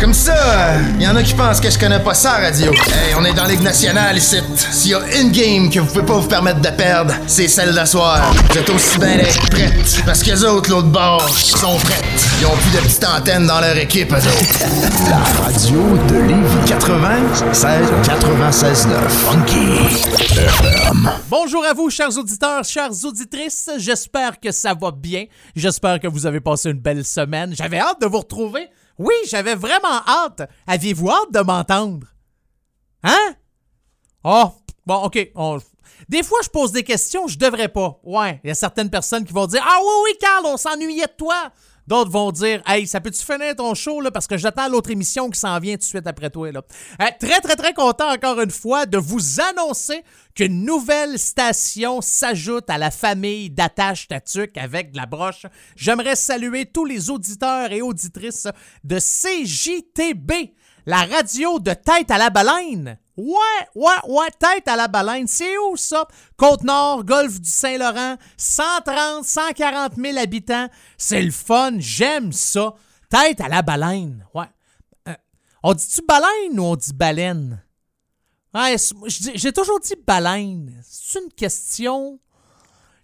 Comme ça, il y en a qui pensent que je connais pas ça, radio. Hey, on est dans Ligue nationale ici. S'il y a une game que vous pouvez pas vous permettre de perdre, c'est celle d'asseoir. Vous êtes aussi bien d'être prêtes. Parce que les autres, l'autre bord, sont prêtes. Ils ont plus de petites antennes dans leur équipe, eux autres. La radio de Lévis 96 96 9 Funky FM. Bonjour à vous, chers auditeurs, chères auditrices. J'espère que ça va bien. J'espère que vous avez passé une belle semaine. J'avais hâte de vous retrouver. Oui, j'avais vraiment hâte. Aviez-vous hâte de m'entendre? Hein? Oh, bon, OK. Des fois, je pose des questions, je devrais pas. Ouais, il y a certaines personnes qui vont dire Ah oui, oui, Carl, on s'ennuyait de toi. D'autres vont dire Hey, ça peut-tu finir ton show là, parce que j'attends l'autre émission qui s'en vient tout de suite après toi. Là. Très, très, très content encore une fois de vous annoncer qu'une nouvelle station s'ajoute à la famille d'Attache Tatuc avec de la broche. J'aimerais saluer tous les auditeurs et auditrices de CJTB, la radio de tête à la baleine. Ouais, ouais, ouais, tête à la baleine. C'est où ça? Côte-Nord, Golfe du Saint-Laurent, 130, 140 000 habitants. C'est le fun, j'aime ça. Tête à la baleine. Ouais. Euh, on dit-tu baleine ou on dit baleine? Ouais, j'ai toujours dit baleine. C'est une question.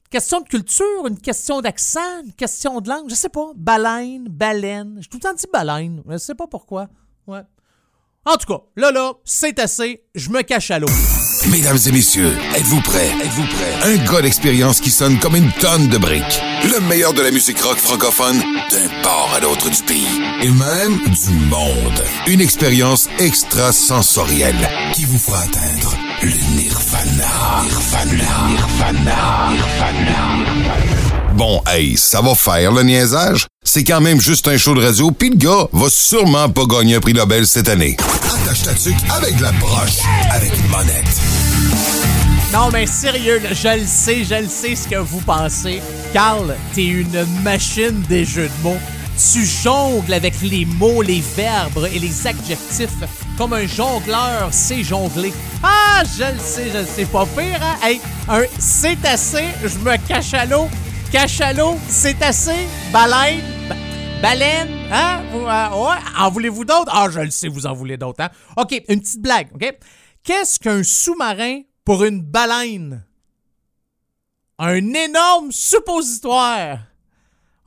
Une question de culture, une question d'accent, une question de langue. Je sais pas. Baleine, baleine. J'ai tout le temps dit baleine. Je sais pas pourquoi. Ouais. En tout cas, là, là, c'est assez. Je me cache à l'eau. Mesdames et messieurs, êtes-vous prêts? Êtes-vous prêts? Un gars d'expérience qui sonne comme une tonne de briques. Le meilleur de la musique rock francophone d'un port à l'autre du pays. Et même du monde. Une expérience extrasensorielle qui vous fera atteindre le nirvana. Nirvana. Nirvana. Nirvana. Bon, hey, ça va faire le niaisage. C'est quand même juste un show de radio, pis le gars va sûrement pas gagner un prix Nobel cette année. Attache ta tuque avec la broche, avec une monette. Non, mais sérieux, je le sais, je le sais ce que vous pensez. Carl, t'es une machine des jeux de mots. Tu jongles avec les mots, les verbes et les adjectifs. Comme un jongleur sait jongler. Ah, je le sais, je le sais. Pas pire, hein? Hey, un c'est assez, je me cache à l'eau. L'eau, c'est assez. Baleine, ba- baleine, hein? Euh, en voulez-vous d'autres? Ah, je le sais, vous en voulez d'autres, hein? OK, une petite blague, OK? Qu'est-ce qu'un sous-marin pour une baleine? Un énorme suppositoire.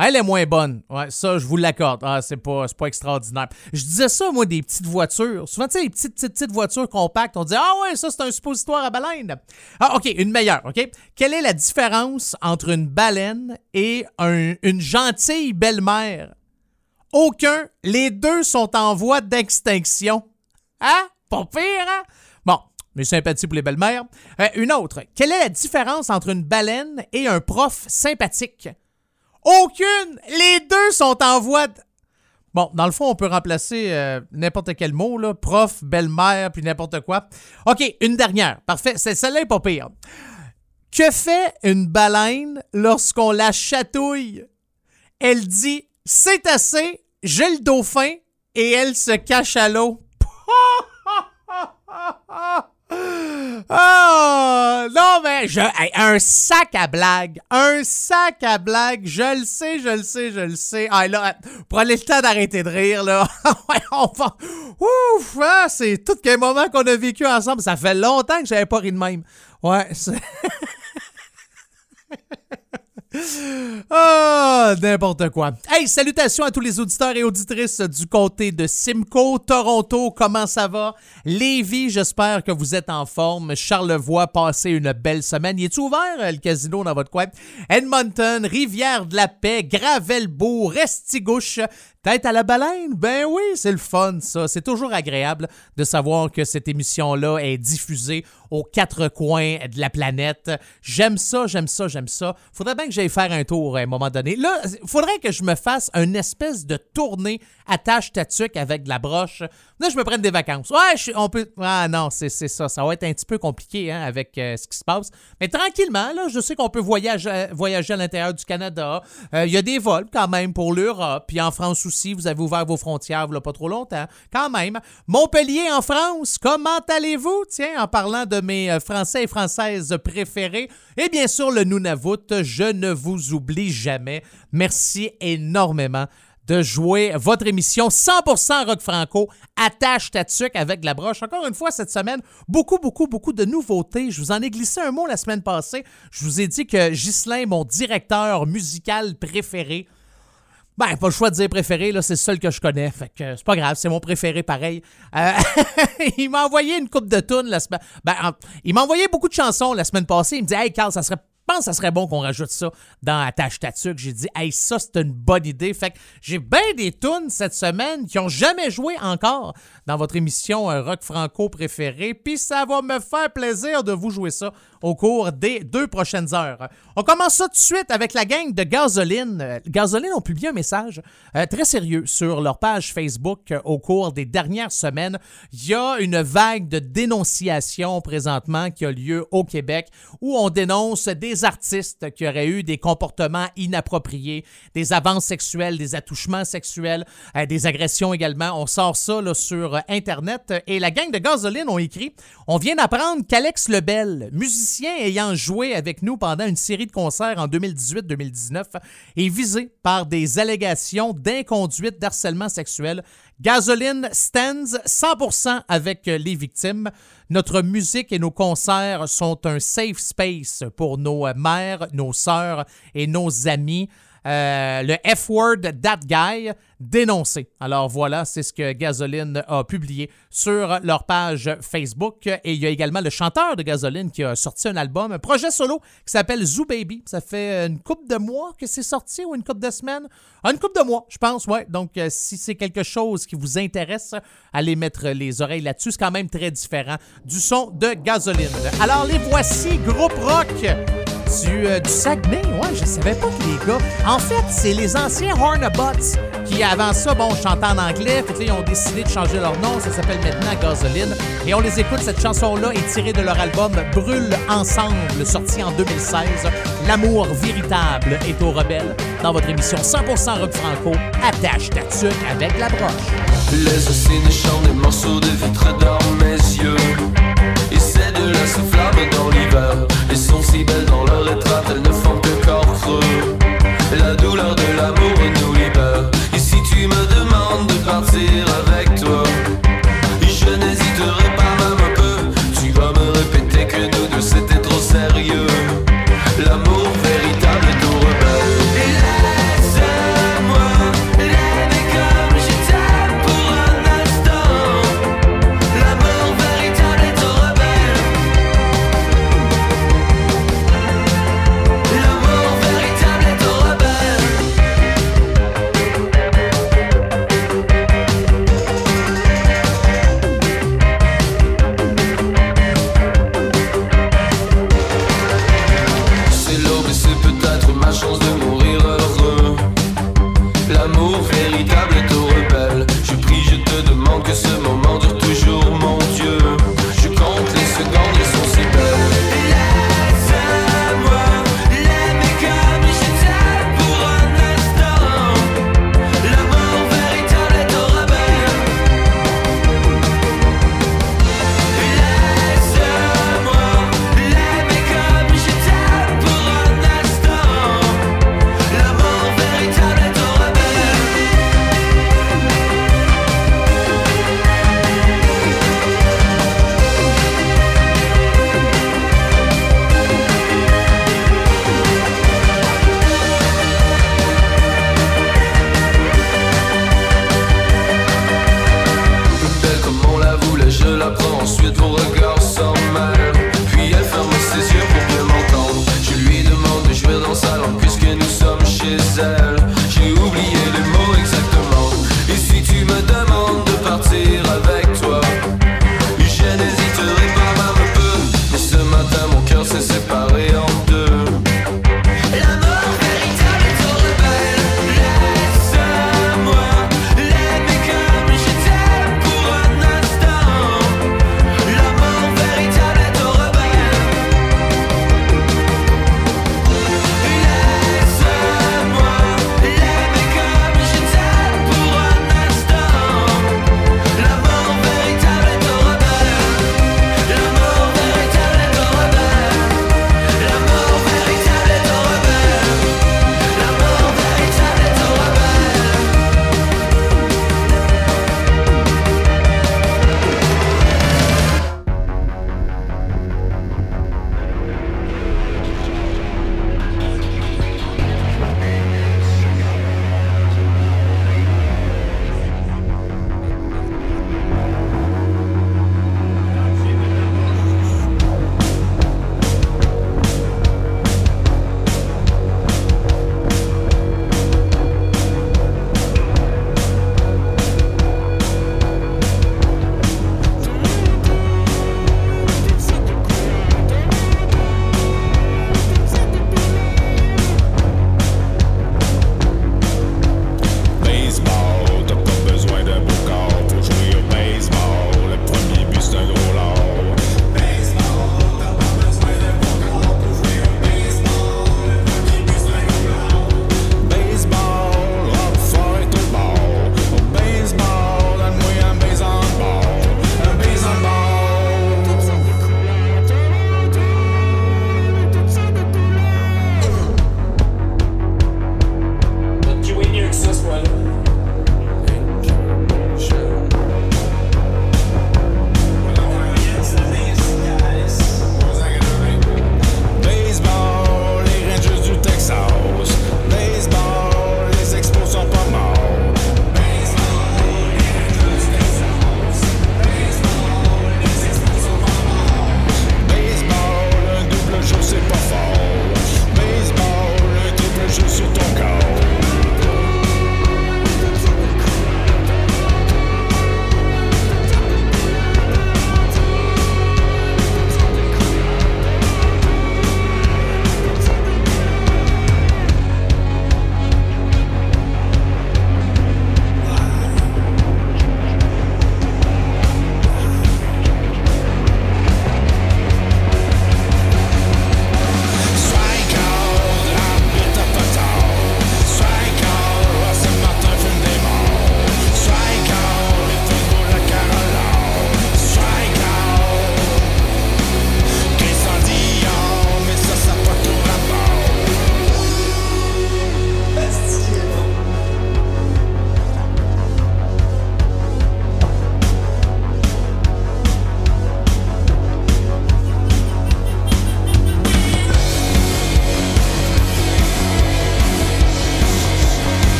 Elle est moins bonne. Ouais, ça, je vous l'accorde. Ah, c'est pas, pas extraordinaire. Je disais ça, moi, des petites voitures. Souvent, tu sais, les petites, petites, petites voitures compactes, on dit Ah ouais, ça, c'est un suppositoire à baleine. Ah, OK, une meilleure, OK? Quelle est la différence entre une baleine et un- une gentille belle-mère? Aucun. Les deux sont en voie d'extinction. Hein? Pas pire, hein? Bon, mes sympathies pour les belles-mères. Euh, une autre. Quelle est la différence entre une baleine et un prof sympathique? Aucune! Les deux sont en voie de... Bon, dans le fond, on peut remplacer euh, n'importe quel mot, là. Prof, belle-mère, puis n'importe quoi. OK, une dernière. Parfait. C'est celle-là est pas pire. Que fait une baleine lorsqu'on la chatouille? Elle dit C'est assez, j'ai le dauphin, et elle se cache à l'eau. Ah! non, mais je, un sac à blague. Un sac à blague. Je le sais, je le sais, je le sais. Ah, là, prenez le temps d'arrêter de rire, là. ouais, on va. Ouf! ah, c'est tout quel moment qu'on a vécu ensemble. Ça fait longtemps que j'avais pas ri de même. Ouais, c'est. Ah, n'importe quoi. Hey, salutations à tous les auditeurs et auditrices du côté de Simcoe, Toronto, comment ça va? Lévis, j'espère que vous êtes en forme. Charlevoix, passez une belle semaine. Y est-tu ouvert, euh, le casino, dans votre coin? Edmonton, Rivière-de-la-Paix, Gravelbourg, Restigouche, Tête à la baleine? Ben oui, c'est le fun, ça. C'est toujours agréable de savoir que cette émission-là est diffusée aux quatre coins de la planète. J'aime ça, j'aime ça, j'aime ça. Faudrait bien que j'aille faire un tour à un moment donné. Là, faudrait que je me fasse une espèce de tournée attache tatuc avec de la broche. Là, je me prenne des vacances. Ouais, on peut. Ah non, c'est c'est ça. Ça va être un petit peu compliqué hein, avec euh, ce qui se passe. Mais tranquillement, là, je sais qu'on peut voyager, voyager à l'intérieur du Canada. Euh, Il y a des vols quand même pour l'Europe. Puis en France aussi, vous avez ouvert vos frontières pas trop longtemps. Quand même. Montpellier en France, comment allez-vous? Tiens, en parlant de mes euh, Français et Françaises préférés. Et bien sûr, le Nunavut, je ne vous oublie jamais. Merci énormément de jouer votre émission 100% rock franco, attache ta tuque avec la broche. Encore une fois, cette semaine, beaucoup, beaucoup, beaucoup de nouveautés. Je vous en ai glissé un mot la semaine passée. Je vous ai dit que Ghislain, mon directeur musical préféré, ben, pas le choix de dire préféré, là, c'est le seul que je connais. Fait que c'est pas grave, c'est mon préféré pareil. Euh, il m'a envoyé une coupe de tunes la semaine. Ben, il m'a envoyé beaucoup de chansons la semaine passée. Il me dit Hey Carl, ça serait pense que ça serait bon qu'on rajoute ça dans Attache Tatuc. J'ai dit, hey, ça, c'est une bonne idée. Fait que j'ai bien des tunes cette semaine qui ont jamais joué encore dans votre émission euh, Rock Franco préférée. Puis ça va me faire plaisir de vous jouer ça au cours des deux prochaines heures. On commence ça tout de suite avec la gang de Gasoline. Euh, Gasoline ont publié un message euh, très sérieux sur leur page Facebook au cours des dernières semaines. Il y a une vague de dénonciation présentement qui a lieu au Québec où on dénonce des artistes qui auraient eu des comportements inappropriés, des avances sexuelles, des attouchements sexuels, des agressions également. On sort ça sur Internet et la gang de Gasoline ont écrit On vient d'apprendre qu'Alex Lebel, musicien ayant joué avec nous pendant une série de concerts en 2018-2019, est visé par des allégations d'inconduite d'harcèlement sexuel. Gasoline stands 100% avec les victimes. Notre musique et nos concerts sont un safe space pour nos mères, nos sœurs et nos amis. Euh, le F-word That Guy dénoncé. Alors voilà, c'est ce que Gasoline a publié sur leur page Facebook. Et il y a également le chanteur de Gasoline qui a sorti un album, un projet solo qui s'appelle Zoo Baby. Ça fait une couple de mois que c'est sorti ou une couple de semaines? Ah, une couple de mois, je pense, ouais. Donc euh, si c'est quelque chose qui vous intéresse, allez mettre les oreilles là-dessus. C'est quand même très différent du son de Gasoline. Alors les voici, groupe rock du, euh, Saguenay? Ouais, je savais pas que les gars. En fait, c'est les anciens Hornabots qui, avant ça, bon, chantaient en anglais. Fait ils ont décidé de changer leur nom. Ça s'appelle maintenant Gasoline. Et on les écoute. Cette chanson-là est tirée de leur album Brûle ensemble, sorti en 2016. L'amour véritable est aux rebelles. Dans votre émission 100% rock franco, attache ta tuque avec la broche. Les des morceaux de vitre dans mes yeux. Et c'est de la flamme dans l'hiver. Elles sont si belles dans leur étreinte, elles ne font que corps creux. La douleur de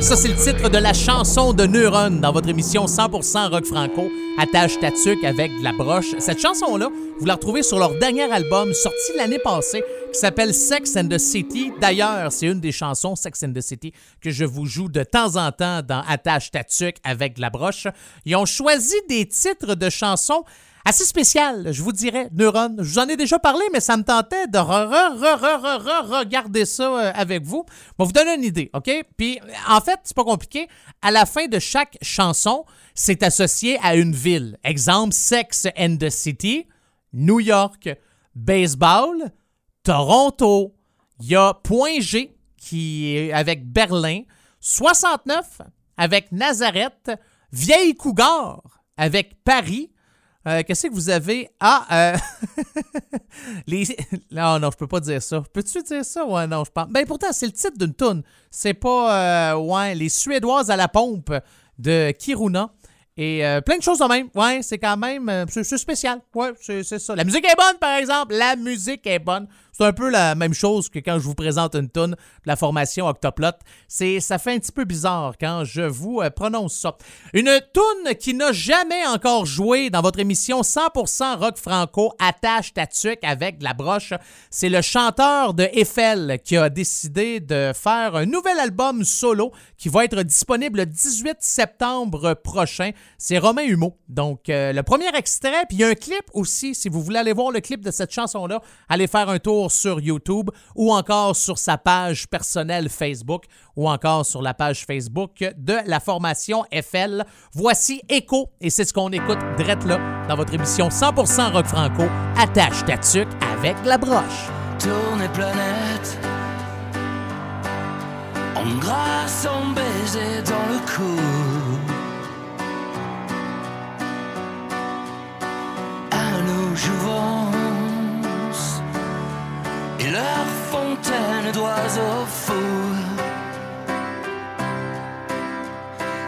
ça c'est le titre de la chanson de Neuron dans votre émission 100% rock franco, Attache Tatuc avec de la broche. Cette chanson-là, vous la retrouvez sur leur dernier album sorti l'année passée qui s'appelle Sex and the City. D'ailleurs, c'est une des chansons Sex and the City que je vous joue de temps en temps dans Attache Tatuc avec de la broche. Ils ont choisi des titres de chansons assez spécial, je vous dirais, Neuron. Je vous en ai déjà parlé, mais ça me tentait de regarder ça euh, avec vous. Bon, vous donner une idée, OK? Puis, en fait, c'est pas compliqué. À la fin de chaque chanson, c'est associé à une ville. Exemple, Sex and the City, New York, baseball, Toronto. Il y a Point G qui est avec Berlin, 69 avec Nazareth, Vieille Cougar avec Paris, euh, qu'est-ce que vous avez? Ah, les... Non, non, je peux pas dire ça. Peux-tu dire ça? Ouais, non, je pense. Ben pourtant, c'est le titre d'une toune. C'est pas, euh, ouais, les Suédoises à la pompe de Kiruna. Et plein de choses de même. Ouais, c'est quand même. c'est spécial. Ouais, c'est ça. La musique est bonne, par exemple. La musique est bonne. C'est un peu la même chose que quand je vous présente une tune de la formation Octoplot. C'est, ça fait un petit peu bizarre quand je vous euh, prononce ça. Une tune qui n'a jamais encore joué dans votre émission 100% rock franco attache ta avec de la broche. C'est le chanteur de Eiffel qui a décidé de faire un nouvel album solo qui va être disponible le 18 septembre prochain. C'est Romain Humeau. Donc, euh, le premier extrait, puis il y a un clip aussi. Si vous voulez aller voir le clip de cette chanson-là, allez faire un tour sur YouTube ou encore sur sa page personnelle Facebook ou encore sur la page Facebook de la formation FL. Voici Echo et c'est ce qu'on écoute drette là dans votre émission 100% rock franco Attache ta avec la broche. Planète en baiser dans le cou. Nous jouons et leur fontaine d'oiseaux fous.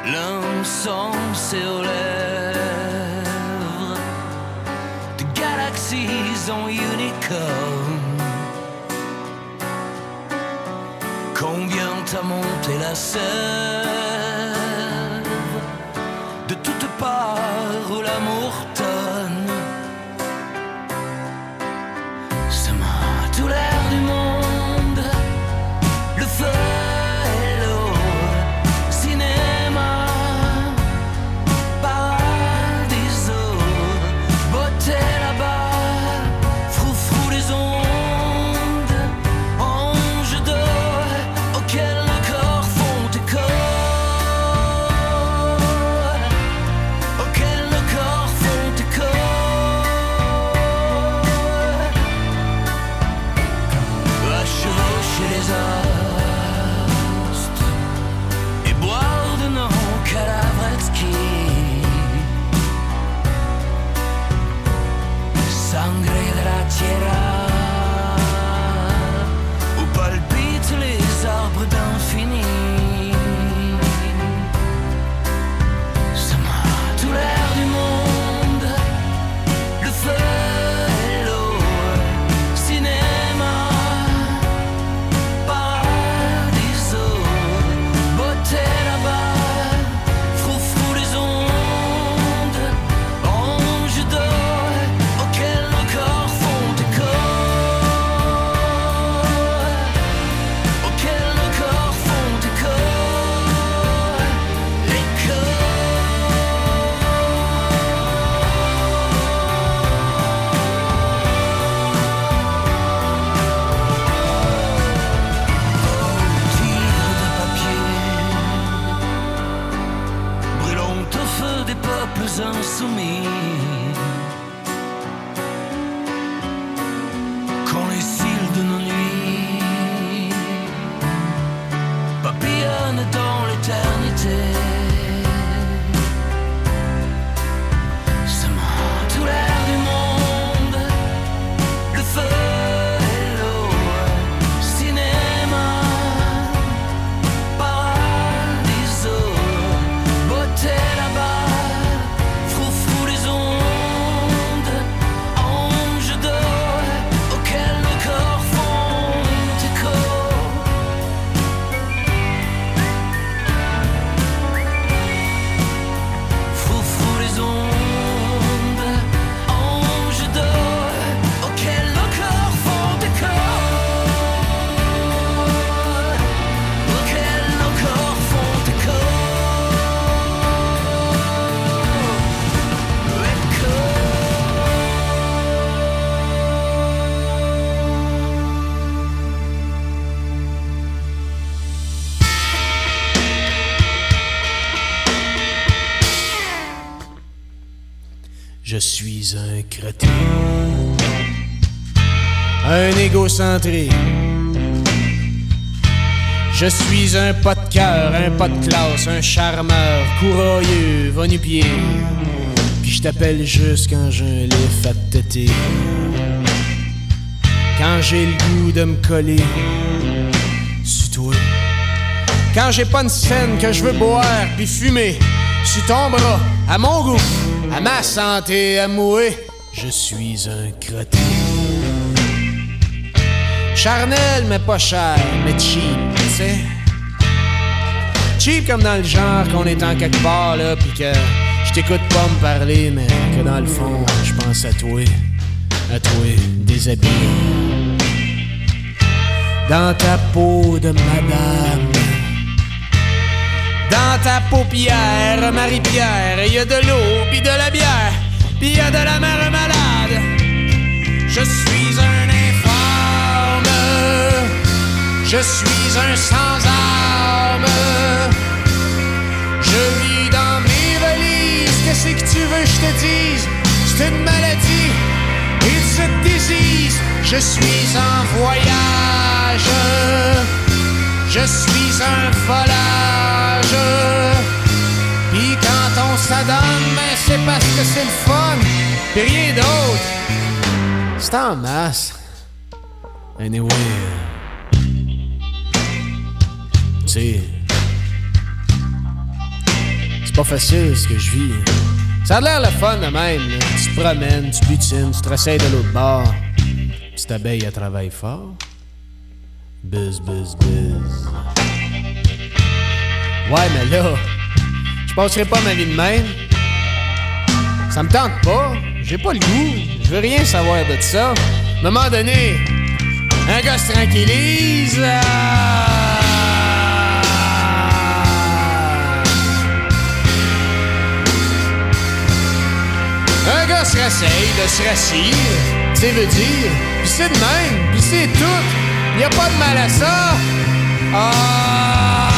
L'encens sur lèvres de galaxies en unicorn. Combien t'as monté la sève Un égocentré. Je suis un pas de cœur, un pas de classe, un charmeur, courroyeux, va pied Puis je t'appelle juste quand j'ai un lift à têter. Quand j'ai le goût de me coller sur toi. Quand j'ai pas une scène que je veux boire puis fumer sur ton bras, à mon goût, à ma santé, à mouer, je suis un crotté. Charnel, mais pas cher, mais cheap, tu sais. Cheap comme dans le genre qu'on est en quelque part, là, pis que je t'écoute pas me parler, mais que dans le fond, je pense à toi, à toi, déshabillé. Dans ta peau de madame. Dans ta paupière, Marie-Pierre, y a de l'eau, puis de la bière, il y a de la mère malade. Je suis un infâme, je suis un sans-âme. Je vis dans mes valises, qu'est-ce que tu veux que je te dise? C'est une maladie, a disease. Je suis en voyage, je suis un volage. Quand on s'adonne, ben c'est parce que c'est le fun, pis rien d'autre. C'est en masse. Anyway. Tu sais. C'est pas facile ce que je vis. Ça a l'air le fun de même. là. Tu te promènes, tu butines, tu te de l'autre bord. Petite abeille, elle travaille fort. Buzz, buzz, buzz. Ouais, mais là, je passerai pas ma vie de même. Ça me tente pas. J'ai pas le goût. Je veux rien savoir de ça. À un moment donné, un gars se tranquillise. Un gars se rasseille de se rassire, c'est veut dire, pis c'est de même, pis c'est tout. Y a pas de mal à ça. Ah.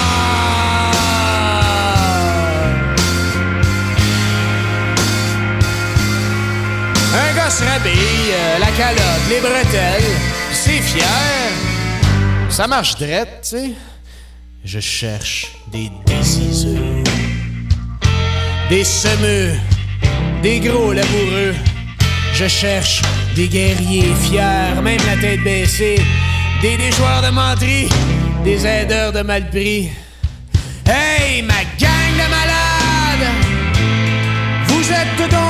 Euh, la calotte, les bretelles, c'est fier. Ça marche drette, tu sais. Je cherche des déciseurs, des semeux, des gros laboureux. Je cherche des guerriers fiers, même la tête baissée, des déjoueurs de menterie, des aideurs de malpris. Hey, ma gang de malades! Vous êtes donc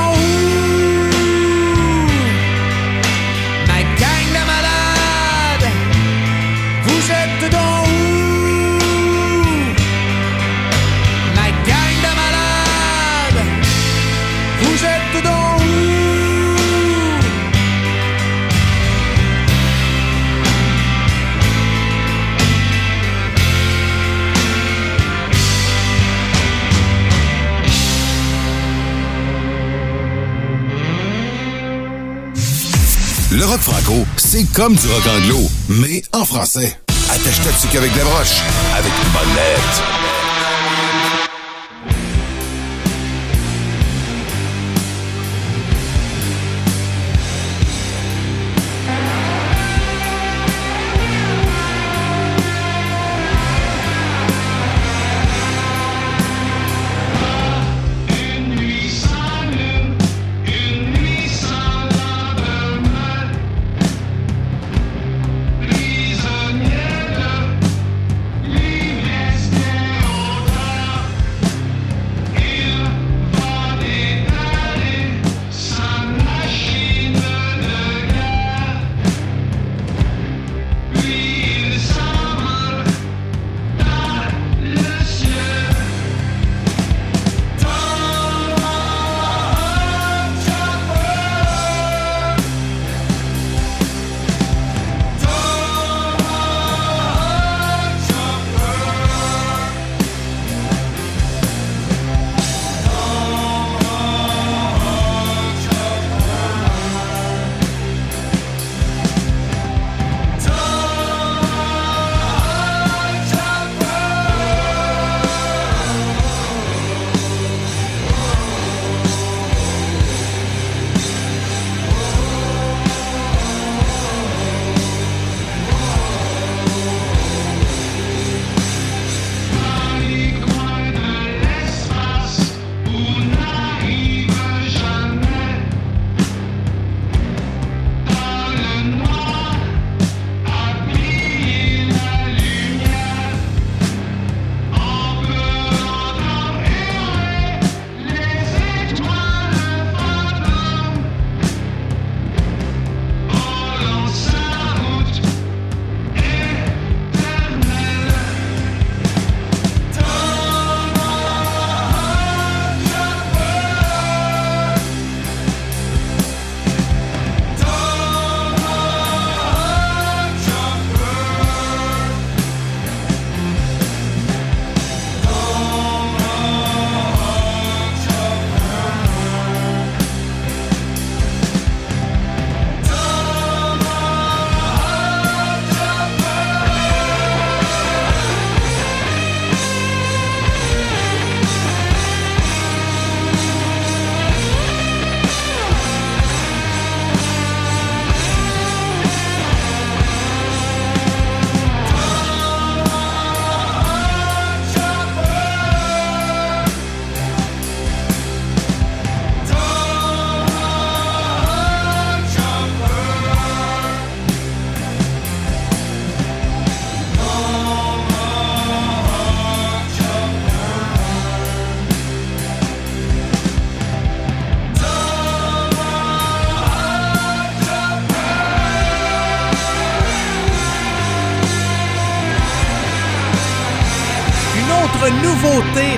Le rock franco, c'est comme du rock anglo, mais en français. Attache ta tuque avec des broches, avec une bonne lettre.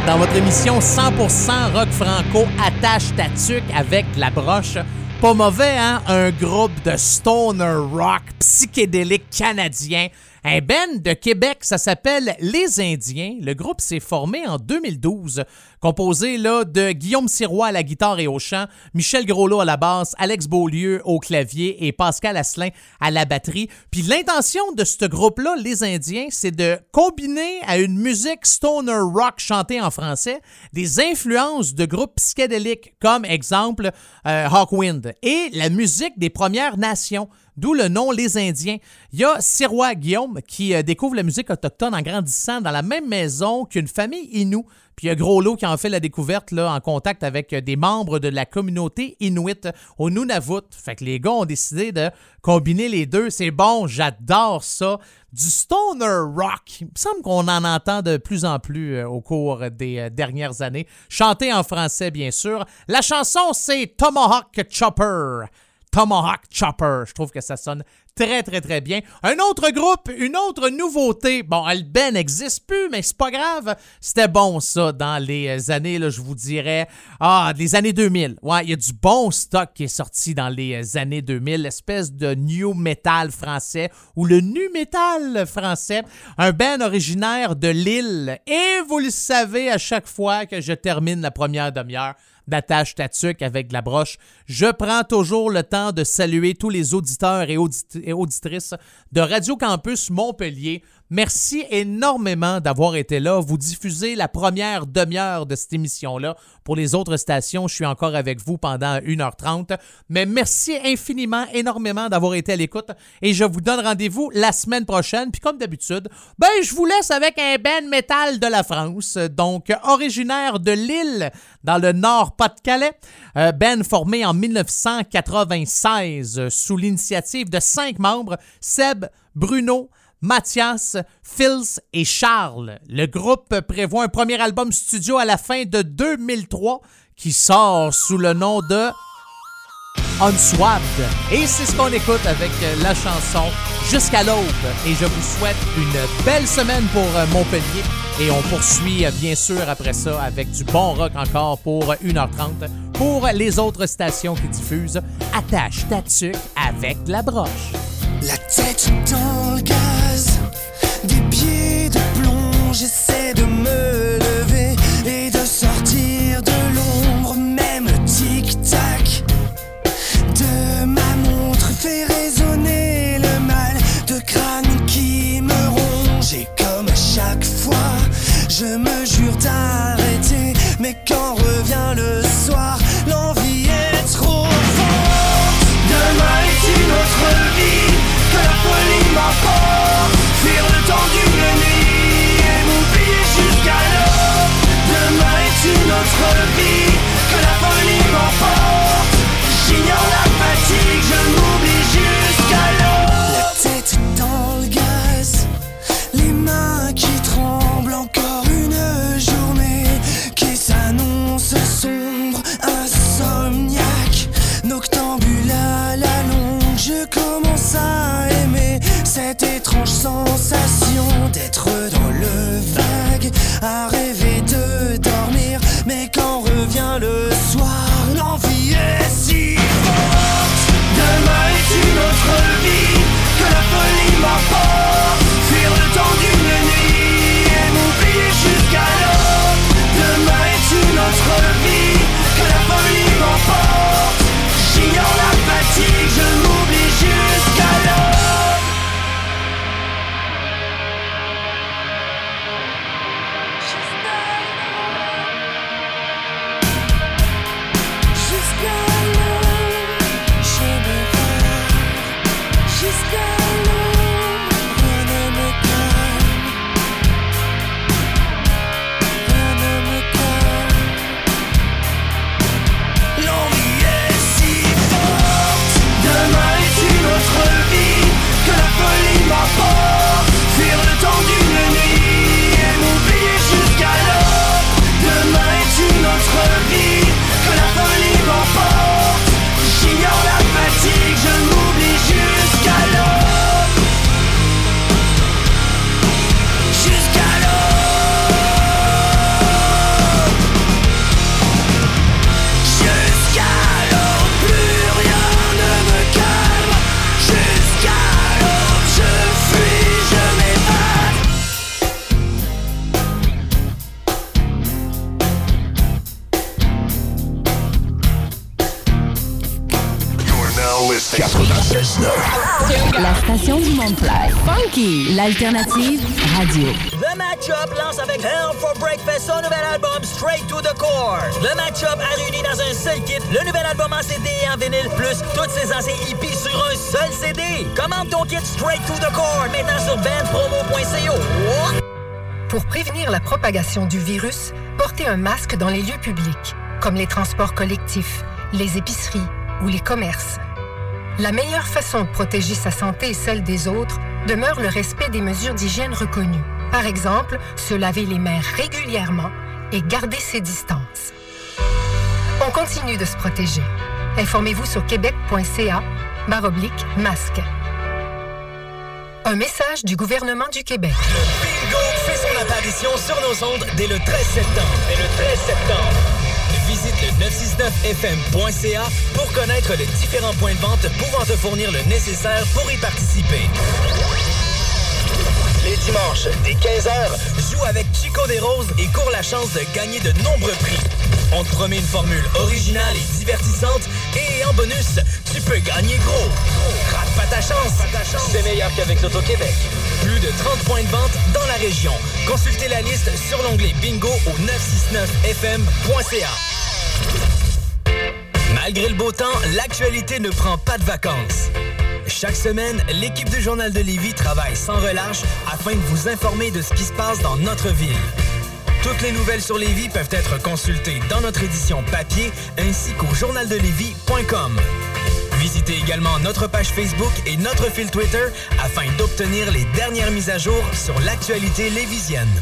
Dans votre émission 100% rock franco attache ta tuque avec la broche. Pas mauvais, hein? Un groupe de stoner rock psychédélique canadien un band de Québec, ça s'appelle Les Indiens. Le groupe s'est formé en 2012, composé là, de Guillaume Sirois à la guitare et au chant, Michel Groslot à la basse, Alex Beaulieu au clavier et Pascal Asselin à la batterie. Puis l'intention de ce groupe-là, Les Indiens, c'est de combiner à une musique stoner rock chantée en français des influences de groupes psychédéliques, comme exemple euh, Hawkwind, et la musique des Premières Nations d'où le nom Les Indiens. Il y a Sirois Guillaume qui euh, découvre la musique autochtone en grandissant dans la même maison qu'une famille Innu. Puis il y a Gros Lot qui en fait la découverte en contact avec euh, des membres de la communauté Inuit au Nunavut. Fait que les gars ont décidé de combiner les deux. C'est bon, j'adore ça. Du stoner rock. Il me semble qu'on en entend de plus en plus euh, au cours des dernières années. Chanté en français, bien sûr. La chanson, c'est Tomahawk Chopper. Tomahawk Chopper. Je trouve que ça sonne très, très, très bien. Un autre groupe, une autre nouveauté. Bon, Ben n'existe plus, mais c'est pas grave. C'était bon, ça, dans les années, là, je vous dirais, ah, les années 2000. Ouais, il y a du bon stock qui est sorti dans les années 2000, l'espèce de new metal français ou le nu metal français. Un Ben originaire de Lille. Et vous le savez à chaque fois que je termine la première demi-heure d'attache tatuc avec la broche. Je prends toujours le temps de saluer tous les auditeurs et, auditrices de Radio Campus Montpellier Merci énormément d'avoir été là. Vous diffusez la première demi-heure de cette émission-là. Pour les autres stations, je suis encore avec vous pendant 1h30. Mais merci infiniment, énormément d'avoir été à l'écoute. Et je vous donne rendez-vous la semaine prochaine. Puis comme d'habitude, ben, je vous laisse avec un ben métal de la France. Donc, originaire de Lille, dans le Nord-Pas-de-Calais. Euh, ben formé en 1996 sous l'initiative de cinq membres, Seb, Bruno, Mathias, Fils et Charles. Le groupe prévoit un premier album studio à la fin de 2003 qui sort sous le nom de Unswapped. Et c'est ce qu'on écoute avec la chanson Jusqu'à l'aube. Et je vous souhaite une belle semaine pour euh, Montpellier. Et on poursuit euh, bien sûr après ça avec du bon rock encore pour 1h30 pour les autres stations qui diffusent Attache ta avec la broche. La tête dans le gaz, des pieds de plomb, j'essaie de me lever sensation d'être dans le vague. L'alternative radio. Le match-up lance avec Hell for Breakfast son nouvel album Straight to the Core. Le match-up a réuni dans un seul kit le nouvel album en CD et en vinyle, plus toutes ses anciens hippies sur un seul CD. Commande ton kit Straight to the Core maintenant sur bandpromo.co. Pour prévenir la propagation du virus, portez un masque dans les lieux publics, comme les transports collectifs, les épiceries ou les commerces. La meilleure façon de protéger sa santé et celle des autres demeure le respect des mesures d'hygiène reconnues. Par exemple, se laver les mains régulièrement et garder ses distances. On continue de se protéger. Informez-vous sur québec.ca baroblique masque. Un message du gouvernement du Québec. Bingo fait son apparition sur nos ondes dès le 13 septembre. Dès le 13 septembre. Visite le 969fm.ca pour connaître les différents points de vente pouvant te fournir le nécessaire pour y participer. Les dimanches, dès 15h, joue avec Chico des Roses et cours la chance de gagner de nombreux prix. On te promet une formule originale et divertissante et en bonus, tu peux gagner gros. Rate pas ta chance. C'est meilleur qu'avec l'Auto-Québec. Plus de 30 points de vente dans la région. Consultez la liste sur l'onglet Bingo au 969fm.ca. Malgré le beau temps, l'actualité ne prend pas de vacances. Chaque semaine, l'équipe du Journal de Lévis travaille sans relâche afin de vous informer de ce qui se passe dans notre ville. Toutes les nouvelles sur Lévis peuvent être consultées dans notre édition papier ainsi qu'au journaldelevis.com. Visitez également notre page Facebook et notre fil Twitter afin d'obtenir les dernières mises à jour sur l'actualité lévisienne.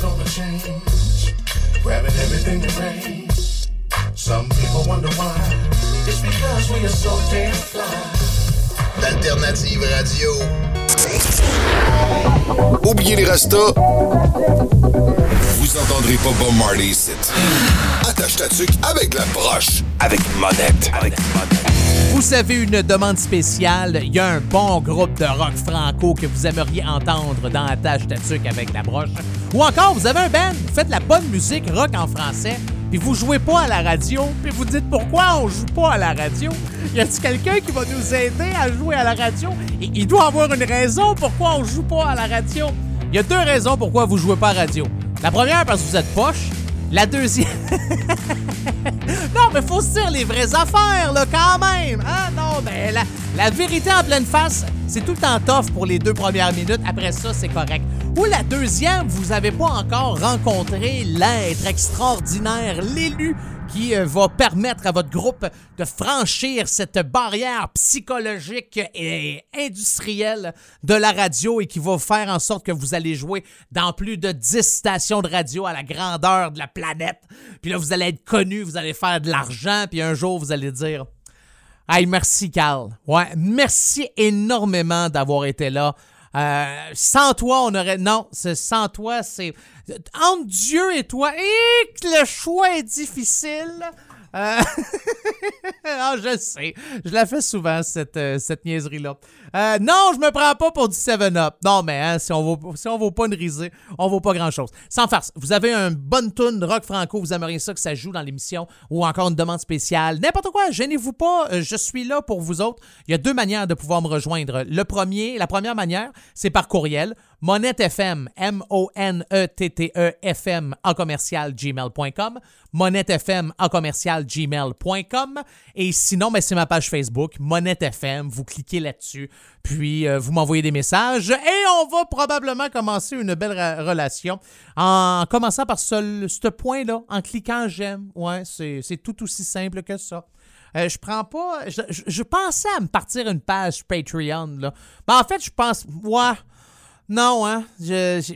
paupiètes. grabbing everything to rain. Some people wonder why. It's because we are so damn fly. D'alternative radio. Oubliez les rastas. Vous entendrez pas Bob Marley ici. Attache ta avec la broche. Avec monette. Avec Vous avez une demande spéciale, il y a un bon groupe de rock franco que vous aimeriez entendre dans Attache Tatuc avec la broche. Ou encore, vous avez un band, vous faites la bonne musique rock en français, puis vous jouez pas à la radio, puis vous dites pourquoi on joue pas à la radio? Y a-t-il quelqu'un qui va nous aider à jouer à la radio? Il doit avoir une raison pourquoi on joue pas à la radio. Il y a deux raisons pourquoi vous jouez pas à la radio. La première, parce que vous êtes poche. La deuxième. non, mais faut se dire les vraies affaires, là, quand même. Ah non, mais la, la vérité en pleine face, c'est tout le temps tough pour les deux premières minutes. Après ça, c'est correct. Ou la deuxième, vous avez pas encore rencontré l'être extraordinaire, l'élu qui euh, va permettre à votre groupe de franchir cette barrière psychologique et industrielle de la radio et qui va faire en sorte que vous allez jouer dans plus de 10 stations de radio à la grandeur de la planète. Puis là, vous allez être connu, vous allez faire de l'argent, puis un jour, vous allez dire Hey, merci, Carl. Ouais, merci énormément d'avoir été là. Euh, sans toi, on aurait. Non, sans toi, c'est. Entre Dieu et toi, et que le choix est difficile. Euh... ah, je sais. Je la fais souvent, cette, euh, niaiserie-là. Euh, non, je me prends pas pour du 7-Up. Non, mais hein, si, on vaut, si on vaut pas une risée, on vaut pas grand-chose. Sans farce, vous avez une bonne tune de rock franco, vous aimeriez ça que ça joue dans l'émission, ou encore une demande spéciale, n'importe quoi, gênez-vous pas, je suis là pour vous autres. Il y a deux manières de pouvoir me rejoindre. Le premier, la première manière, c'est par courriel. Monette FM, M-O-N-E-T-T-E-F-M en commercial gmail.com. Monette FM en commercial gmail.com. Et sinon, ben, c'est ma page Facebook, Monette FM. Vous cliquez là-dessus, puis euh, vous m'envoyez des messages et on va probablement commencer une belle relation en commençant par ce, point-là, en cliquant j'aime. Ouais, c'est tout aussi simple que ça. Euh, je prends pas. Je, pensais à me partir une page Patreon, là. Ben, en fait, je pense. Non, hein. Je-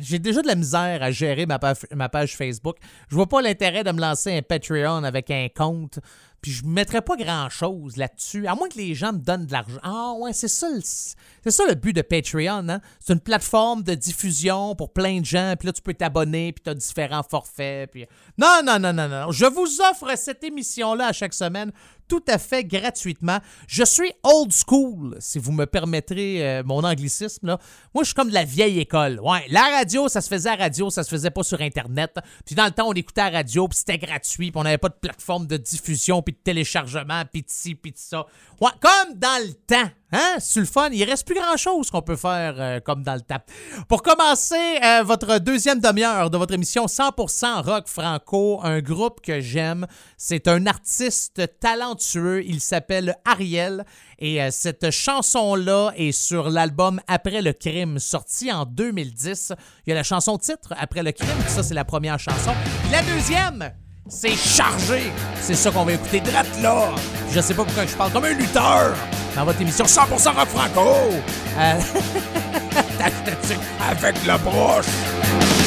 J'ai déjà de la misère à gérer ma, page- Facebook. Je vois pas l'intérêt de me lancer un Patreon avec un compte. puis je mettrais pas grand-chose là-dessus, à moins que les gens me donnent de l'argent. Ah ouais, c'est ça, le- c'est ça le but de Patreon. Hein? C'est une plateforme de diffusion pour plein de gens, puis là, tu peux t'abonner, puis tu as différents forfaits. Puis... Non, non, non, non, non. Je vous offre cette émission-là à chaque semaine tout à fait gratuitement. Je suis old school, si vous me permettrez euh, mon anglicisme. Là. Moi, je suis comme de la vieille école. Ouais, la radio, ça se faisait à radio, ça se faisait pas sur Internet. Puis dans le temps, on écoutait à la radio, puis c'était gratuit, puis on n'avait pas de plateforme de diffusion, puis de téléchargement, puis de ci, puis de ça. Ouais, comme dans le temps. Hein? C'est le fun. Il reste plus grand-chose qu'on peut faire euh, comme dans le temps. Pour commencer euh, votre deuxième demi-heure de votre émission 100% rock franco, un groupe que j'aime, c'est un artiste talentueux. Il s'appelle Ariel et euh, cette chanson-là est sur l'album Après le crime, sorti en 2010. Il y a la chanson titre Après le crime, ça c'est la première chanson. La deuxième, c'est chargé. C'est ça qu'on va écouter drette là. Je sais pas pourquoi je parle comme un lutteur dans votre émission 100% rock franco. Euh... avec la broche?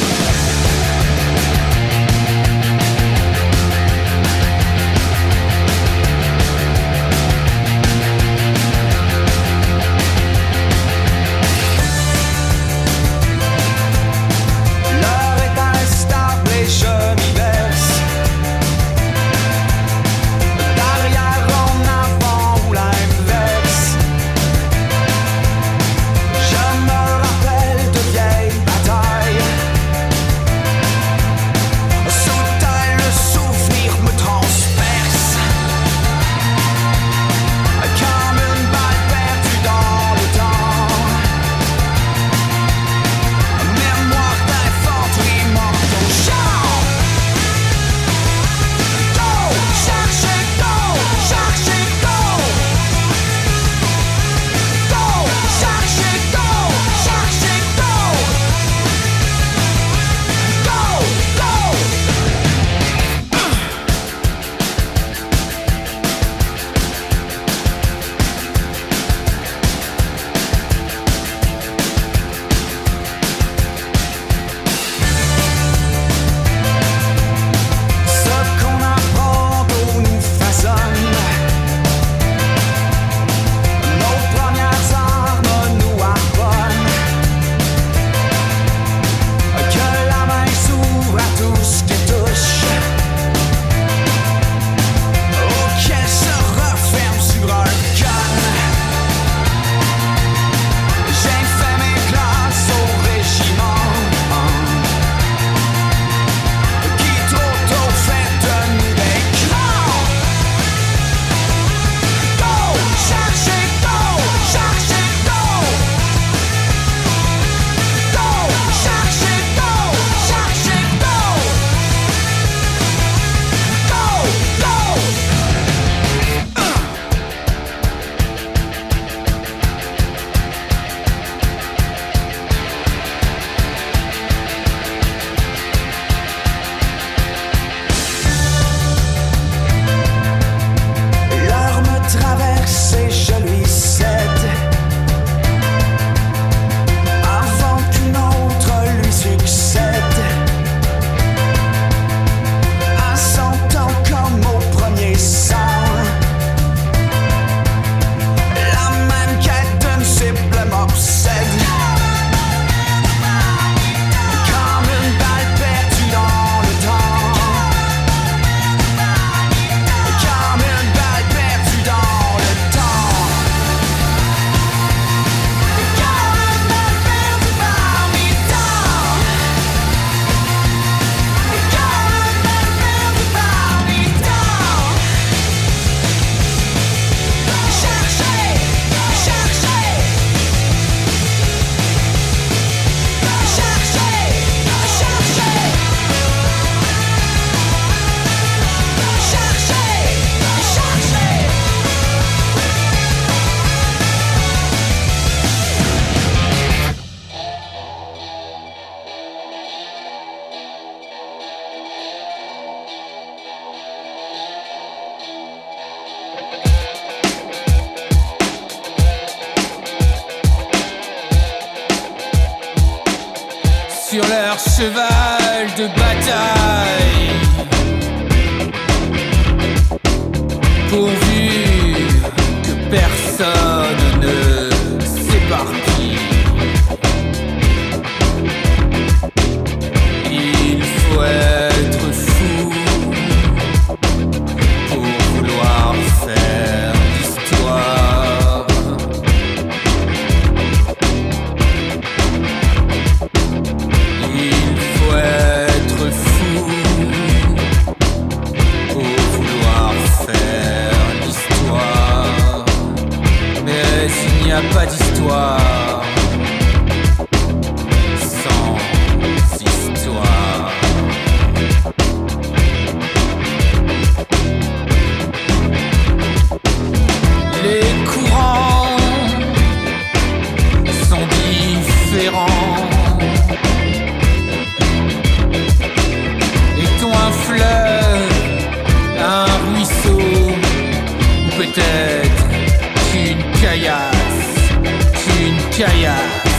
Yeah.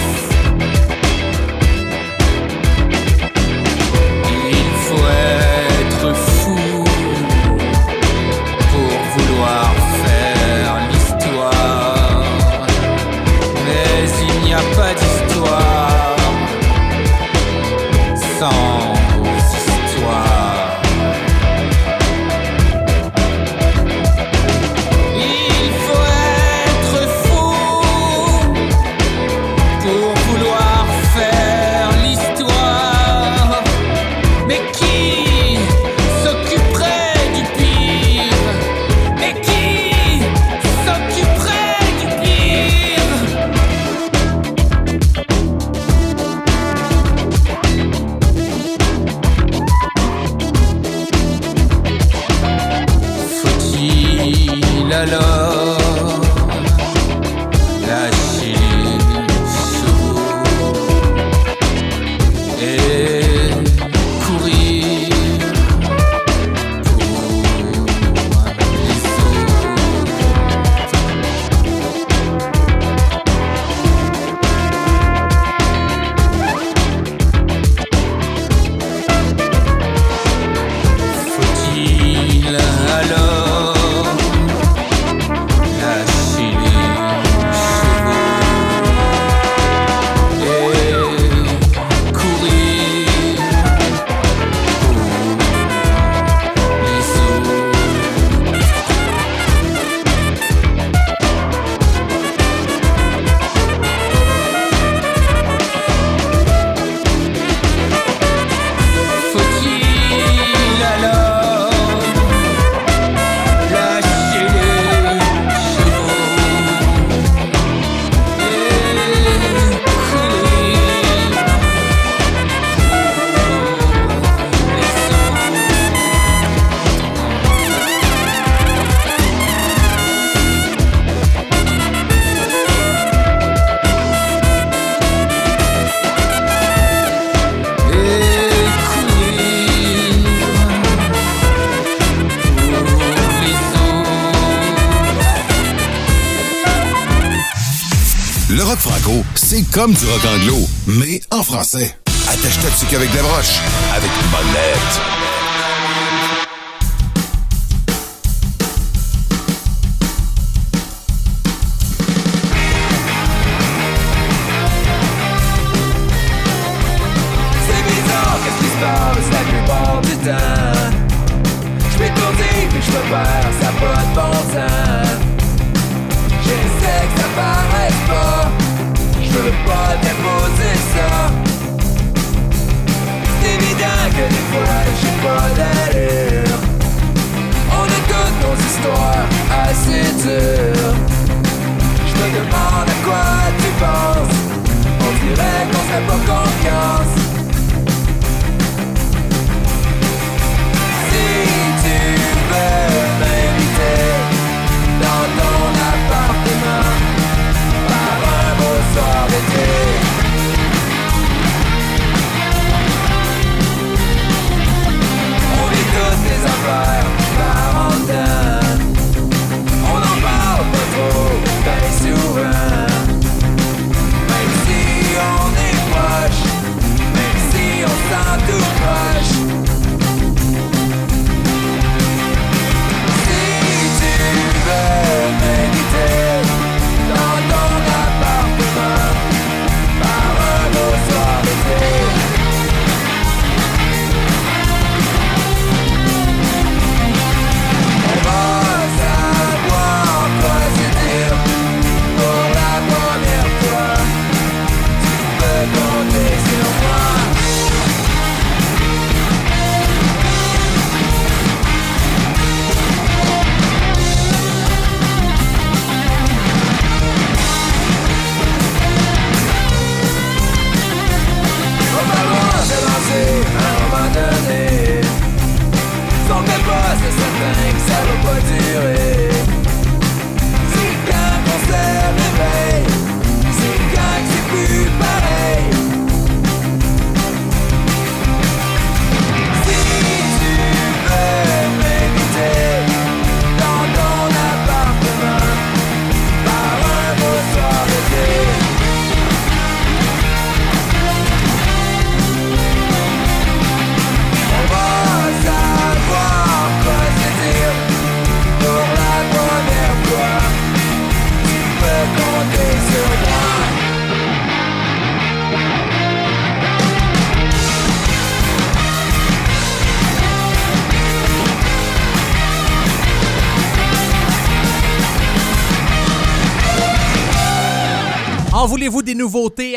comme du rock anglo, mais en français. Attache-toi dessus qu'avec des broches, avec une bonne.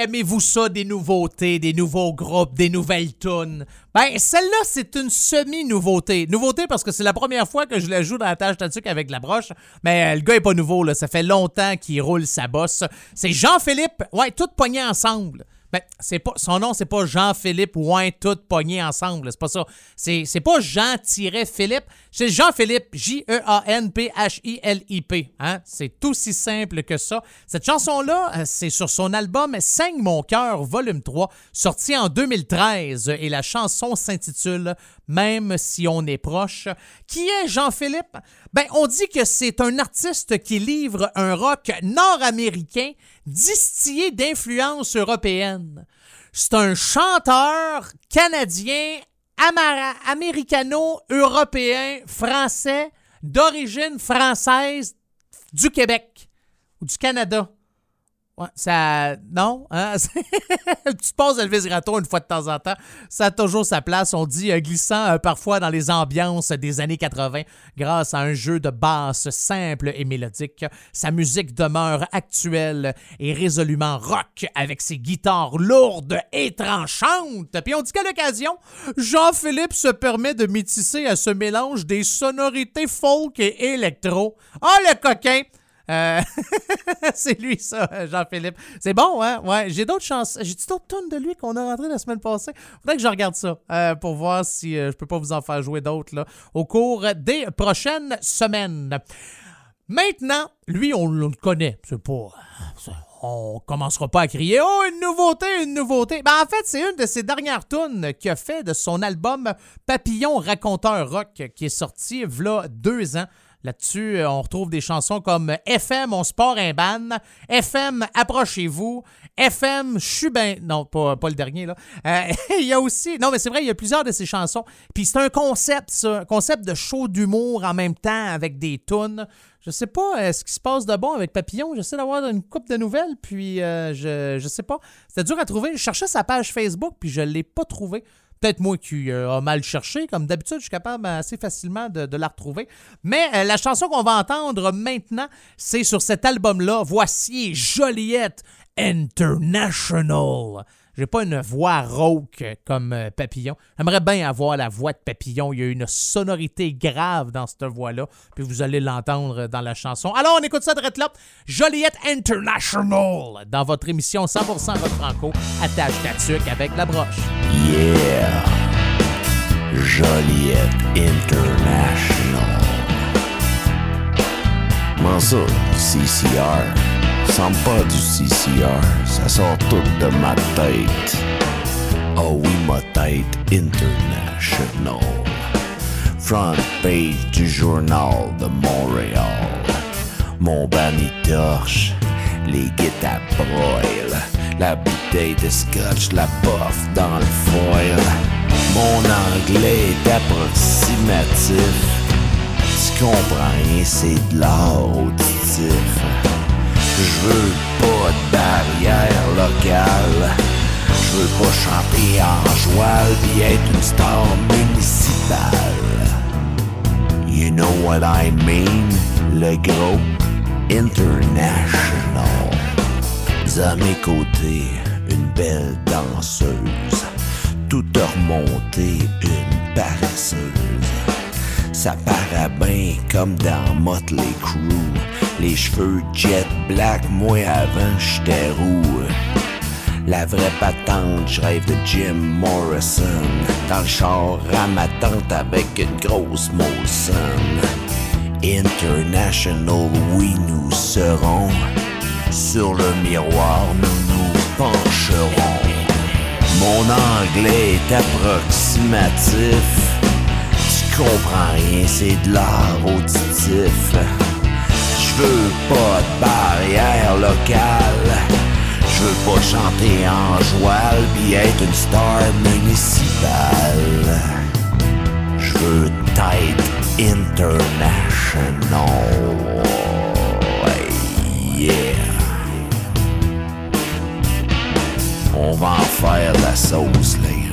Aimez-vous ça, des nouveautés, des nouveaux groupes, des nouvelles tunes? Ben, celle-là, c'est une semi-nouveauté. Nouveauté parce que c'est la première fois que je la joue dans la tâche tatuc avec la broche. Mais euh, le gars est pas nouveau, là. Ça fait longtemps qu'il roule sa bosse. C'est Jean-Philippe. Ouais, tout pogné ensemble. Ben, c'est pas, son nom, c'est pas Jean-Philippe Ouin, tout pogné ensemble. C'est pas ça. C'est, c'est pas Jean-Philippe. C'est Jean-Philippe, J-E-A-N-P-H-I-L-I-P. Hein? C'est aussi simple que ça. Cette chanson-là, euh, c'est sur son album Saigne mon cœur, volume 3, sorti en 2013. Et la chanson s'intitule Même si on est proche. Qui est Jean-Philippe? Ben, on dit que c'est un artiste qui livre un rock nord-américain distillé d'influences européennes. C'est un chanteur canadien, américano-européen, français, d'origine française du Québec ou du Canada. Ça. Non? Hein? Petite pause Elvis Gratton une fois de temps en temps. Ça a toujours sa place. On dit euh, glissant euh, parfois dans les ambiances des années 80 grâce à un jeu de basse simple et mélodique. Sa musique demeure actuelle et résolument rock avec ses guitares lourdes et tranchantes. Puis on dit qu'à l'occasion, Jean-Philippe se permet de métisser à ce mélange des sonorités folk et électro. Ah, le coquin! Euh, c'est lui, ça, Jean-Philippe. C'est bon, hein? Ouais, j'ai d'autres chances. J'ai d'autres tonnes de lui qu'on a rentré la semaine passée. Faudrait que je regarde ça euh, pour voir si euh, je peux pas vous en faire jouer d'autres au cours des prochaines semaines. Maintenant, lui, on le connaît. C'est pas. On commencera pas à crier Oh, une nouveauté, une nouveauté. Ben, en fait, c'est une de ses dernières tunes qu'il a fait de son album Papillon Raconteur Rock qui est sorti v'là deux ans. Là-dessus, euh, on retrouve des chansons comme FM, on se part un ban, FM, approchez-vous, FM, je suis ben... Non, pas, le dernier, là. Euh, il y a aussi... Non, mais c'est vrai, il y a plusieurs de ces chansons. Puis c'est un concept, ça, un concept de show d'humour en même temps avec des tunes. Je sais pas euh, ce qui se passe de bon avec Papillon. J'essaie d'avoir une coupe de nouvelles, puis je, je sais pas. C'était dur à trouver. Je cherchais sa page Facebook, puis je l'ai pas trouvé. Peut-être moi qui euh, a mal cherché. Comme d'habitude, je suis capable assez facilement de, la retrouver. Mais euh, la chanson qu'on va entendre maintenant, c'est sur cet album-là. Voici Joliette International. J'ai pas une voix rauque comme euh, Papillon. J'aimerais bien avoir la voix de Papillon. Il y a une sonorité grave dans cette voix-là. Puis vous allez l'entendre dans la chanson. Alors, on écoute ça de là. Joliette International dans votre émission 100% Rock Franco. Attache ta tuque avec la broche. Yeah! Joliette International. Ça, CCR? Sent pas du CCR, ça sort tout de ma tête. Oh oui, ma tête international. Front page du journal de Montréal. Mon banni torche, les guitares broil. La bouteille de scotch, la bof dans le foil. Mon anglais est approximatif. Tu comprends rien, c'est de l'art auditif. Je veux pas de barrière locale. Je veux pas chanter en joual pis être une star municipale. You know what I mean? Le gros international. À mes côtés, une belle danseuse. Tout remonté, une paresseuse. Ça paraît bien comme dans Motley Crue. Les cheveux jet black, moi avant j'étais roux. La vraie patente, je rêve de Jim Morrison. Dans le char à ma tante avec une grosse Molson. International, oui, nous serons. Sur le miroir, nous nous pencherons. Mon anglais est approximatif. Tu comprends rien, c'est de l'art auditif. Veux pas de barrière locale. Je veux pas chanter en joual pis être une star municipale. Je veux tête international. Yeah. On va en faire la sauce, les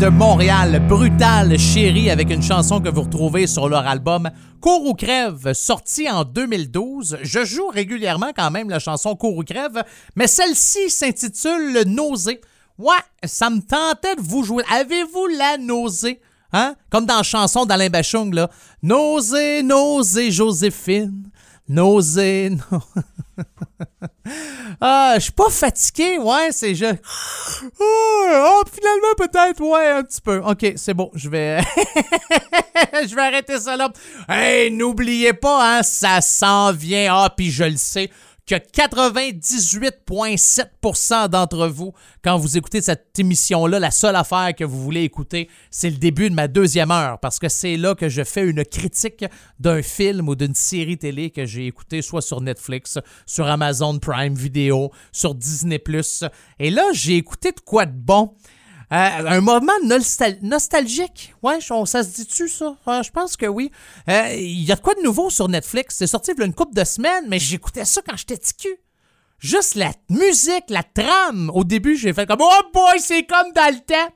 de Montréal, Brutal Chéri, avec une chanson que vous retrouvez sur leur album Cours ou crève, sorti en 2012. Je joue régulièrement quand même la chanson Cours ou crève, mais celle-ci s'intitule Nausée. Ouais, ça me tentait de vous jouer. Avez-vous la nausée? Hein? Comme dans la chanson d'Alain Bachung, là. Nausée, nausée, Joséphine. Nausée. ah, je suis pas fatigué, ouais, c'est je. Oh, finalement, peut-être, ouais, un petit peu. Ok, c'est bon, je vais. je vais arrêter ça là. Hey, n'oubliez pas, hein, ça s'en vient. Ah, puis je le sais que 98,7% d'entre vous, quand vous écoutez cette émission-là, la seule affaire que vous voulez écouter, c'est le début de ma deuxième heure, parce que c'est là que je fais une critique d'un film ou d'une série télé que j'ai écouté soit sur Netflix, sur Amazon Prime Video, sur Disney ⁇ Et là, j'ai écouté de quoi de bon? Euh, un moment nostal- nostalgique. Ouais, ça se dit-tu, ça? Je pense que oui. Euh, Il y a de quoi de nouveau sur Netflix? C'est sorti il y a une couple de semaines, mais j'écoutais ça quand j'étais ticu. Juste la musique, la trame. Au début, j'ai fait comme Oh boy, c'est comme dans le temps.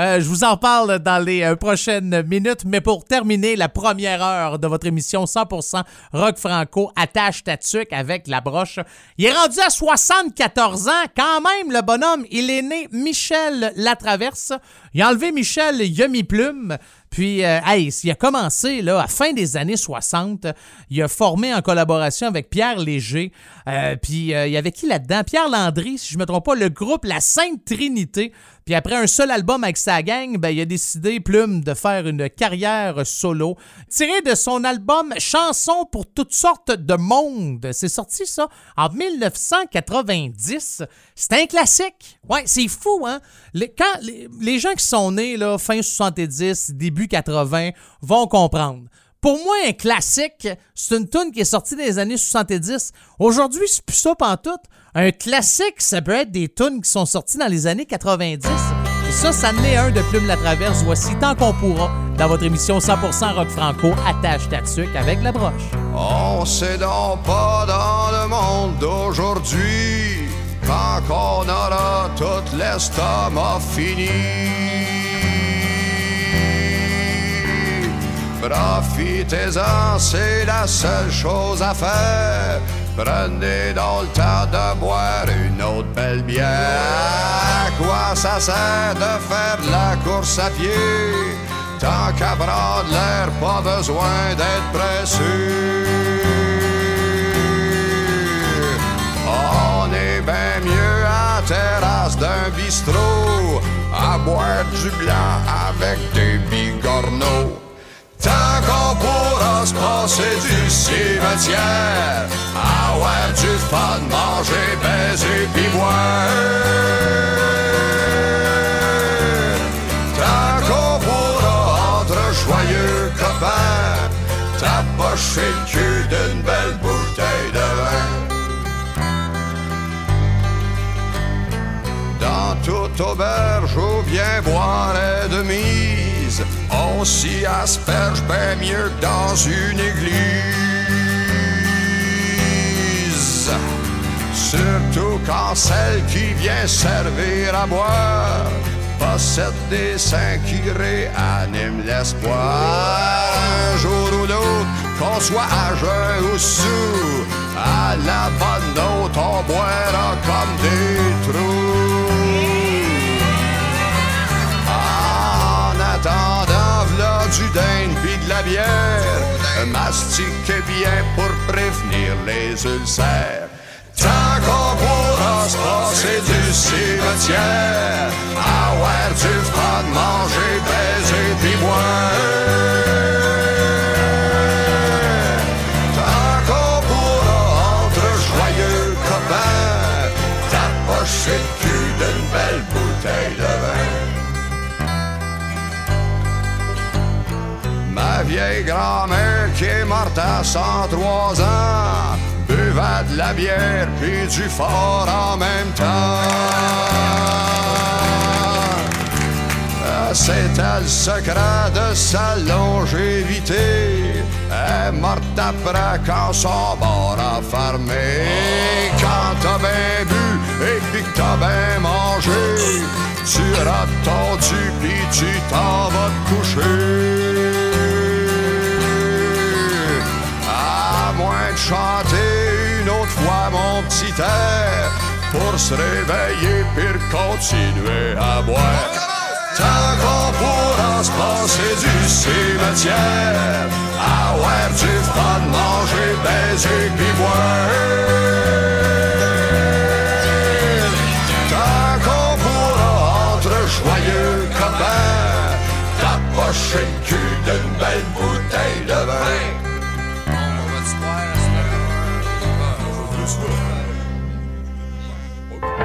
Euh, je vous en parle dans les euh, prochaines minutes. Mais pour terminer la première heure de votre émission 100% rock franco, attache ta tuque avec la broche. Il est rendu à 74 ans. Quand même, le bonhomme, il est né Michel Latraverse. Il a enlevé Michel Yumi Plume. Puis, euh, hey, il a commencé là, à fin des années 60. Il a formé en collaboration avec Pierre Léger. Euh, puis, euh, il y avait qui là-dedans? Pierre Landry, si je ne me trompe pas, le groupe La Sainte Trinité. Puis après un seul album avec sa gang, ben, il a décidé, Plume, de faire une carrière solo. Tiré de son album Chansons pour toutes sortes de monde. C'est sorti ça en 1990. C'est un classique. Ouais, c'est fou, hein? Les, gens qui sont nés là, fin 70, début 80 vont comprendre. Pour moi, un classique, c'est une tune qui est sortie des années 70. Aujourd'hui, c'est plus ça pantoute. Un classique, ça peut être des tunes qui sont sorties dans les années 90. Et ça, ça en est un de Plume la Traverse. Voici tant qu'on pourra dans votre émission 100% rock franco, attache ta tuque avec la broche. On sait donc pas dans le monde d'aujourd'hui quand on aura tout l'estomac fini. Profitez-en, c'est la seule chose à faire. Prenez dans le temps de boire une autre belle bière. À quoi ça sert de faire la course à pied? Tant qu'à prendre l'air, pas besoin d'être pressé. On est bien mieux à terrasse d'un bistrot, à boire du blanc avec des bigorneaux. Qu'on pourra se du cimetière, avoir du fun, manger, baiser, pis boire. Tant qu'on entre joyeux copains, tapocher le d'une belle bouteille de vin. Dans toute auberge où bien boire est de mise, on s'y asperge bien mieux que dans une église. Surtout quand celle qui vient servir à boire possède des seins qui réaniment l'espoir. Un jour ou l'autre, qu'on soit à jeun ou sous, à la bonne note, on boira comme des trous. Du dinde pis de la bière, mastiquez bien pour prévenir les ulcères. Tant qu'on pourra se passer du cimetière, avoir du froid, manger, baiser pis boire. Grand-mère qui est morte à 103 ans buvait de la bière puis du fort en même temps. Ah, C'était le secret de sa longévité. Elle est morte après quand son bar a fermé. Quand t'as bien bu et puis que t'as bien mangé, Tu rates ton tu pis tu t'en vas te coucher. Moins de chanter une autre fois mon petit air pour se réveiller puis continuer à boire. Tant qu'on pourra se passer du cimetière, avoir du fun, manger, baiser pis boire. Tant qu'on pourra entre joyeux copains, t'approcher le cul d'une belle bouteille de vin.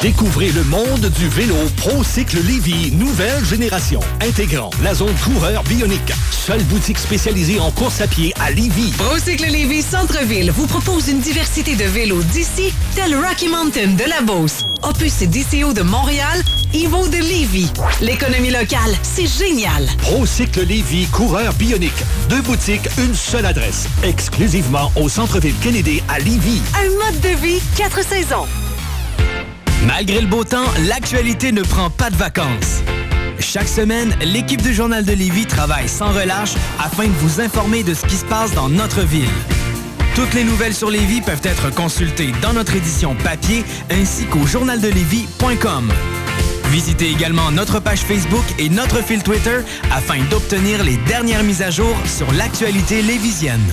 Découvrez le monde du vélo ProCycle Lévy, nouvelle génération, intégrant la zone coureur bionique. Seule boutique spécialisée en course à pied à Lévy. Procycle Lévy Centre-Ville vous propose une diversité de vélos d'ici, tel Rocky Mountain de la Beauce, Opus et DCO de Montréal, Evo de Lévy. L'économie locale, c'est génial. ProCycle Lévy, coureur bionique. Deux boutiques, une seule adresse. Exclusivement au centre-ville Kennedy à Lévy. Un mode de vie, quatre saisons. Malgré le beau temps, l'actualité ne prend pas de vacances. Chaque semaine, l'équipe du Journal de Lévis travaille sans relâche afin de vous informer de ce qui se passe dans notre ville. Toutes les nouvelles sur Lévis peuvent être consultées dans notre édition papier ainsi qu'au journaldelevis.com. Visitez également notre page Facebook et notre fil Twitter afin d'obtenir les dernières mises à jour sur l'actualité lévisienne.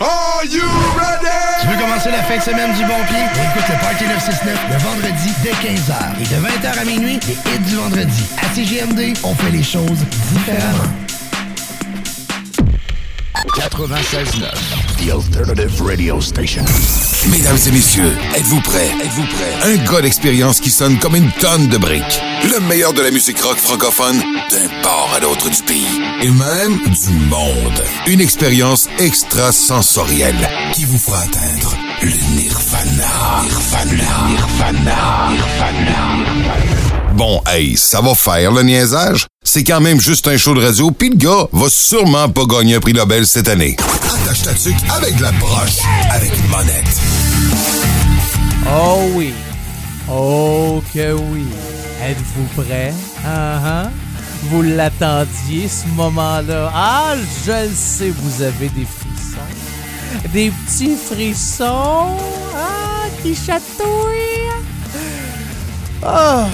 You? Tu veux commencer la fin de semaine du bon pied? Écoute le Party 969 le vendredi dès 15h. Et de 20h à minuit, les hits du vendredi. À CGMD, on fait les choses différemment. 96.9, The Alternative Radio Station. Mesdames et messieurs, êtes-vous prêts? Êtes-vous prêts? Un gars d'expérience qui sonne comme une tonne de briques. Le meilleur de la musique rock francophone d'un port à l'autre du pays. Et même du monde. Une expérience extrasensorielle qui vous fera atteindre le nirvana. Nirvana. Nirvana. Nirvana. Bon, hey, ça va faire le niaisage. C'est quand même juste un show de radio, pis le gars va sûrement pas gagner un prix Nobel cette année. Attache ta tuque avec de la broche, avec une monette. Oh oui. Oh que oui. Êtes-vous prêts? Ah ah. Vous l'attendiez, ce moment-là. Ah, je le sais, vous avez des frissons. Des petits frissons. Ah, qui chatouillent. Ah.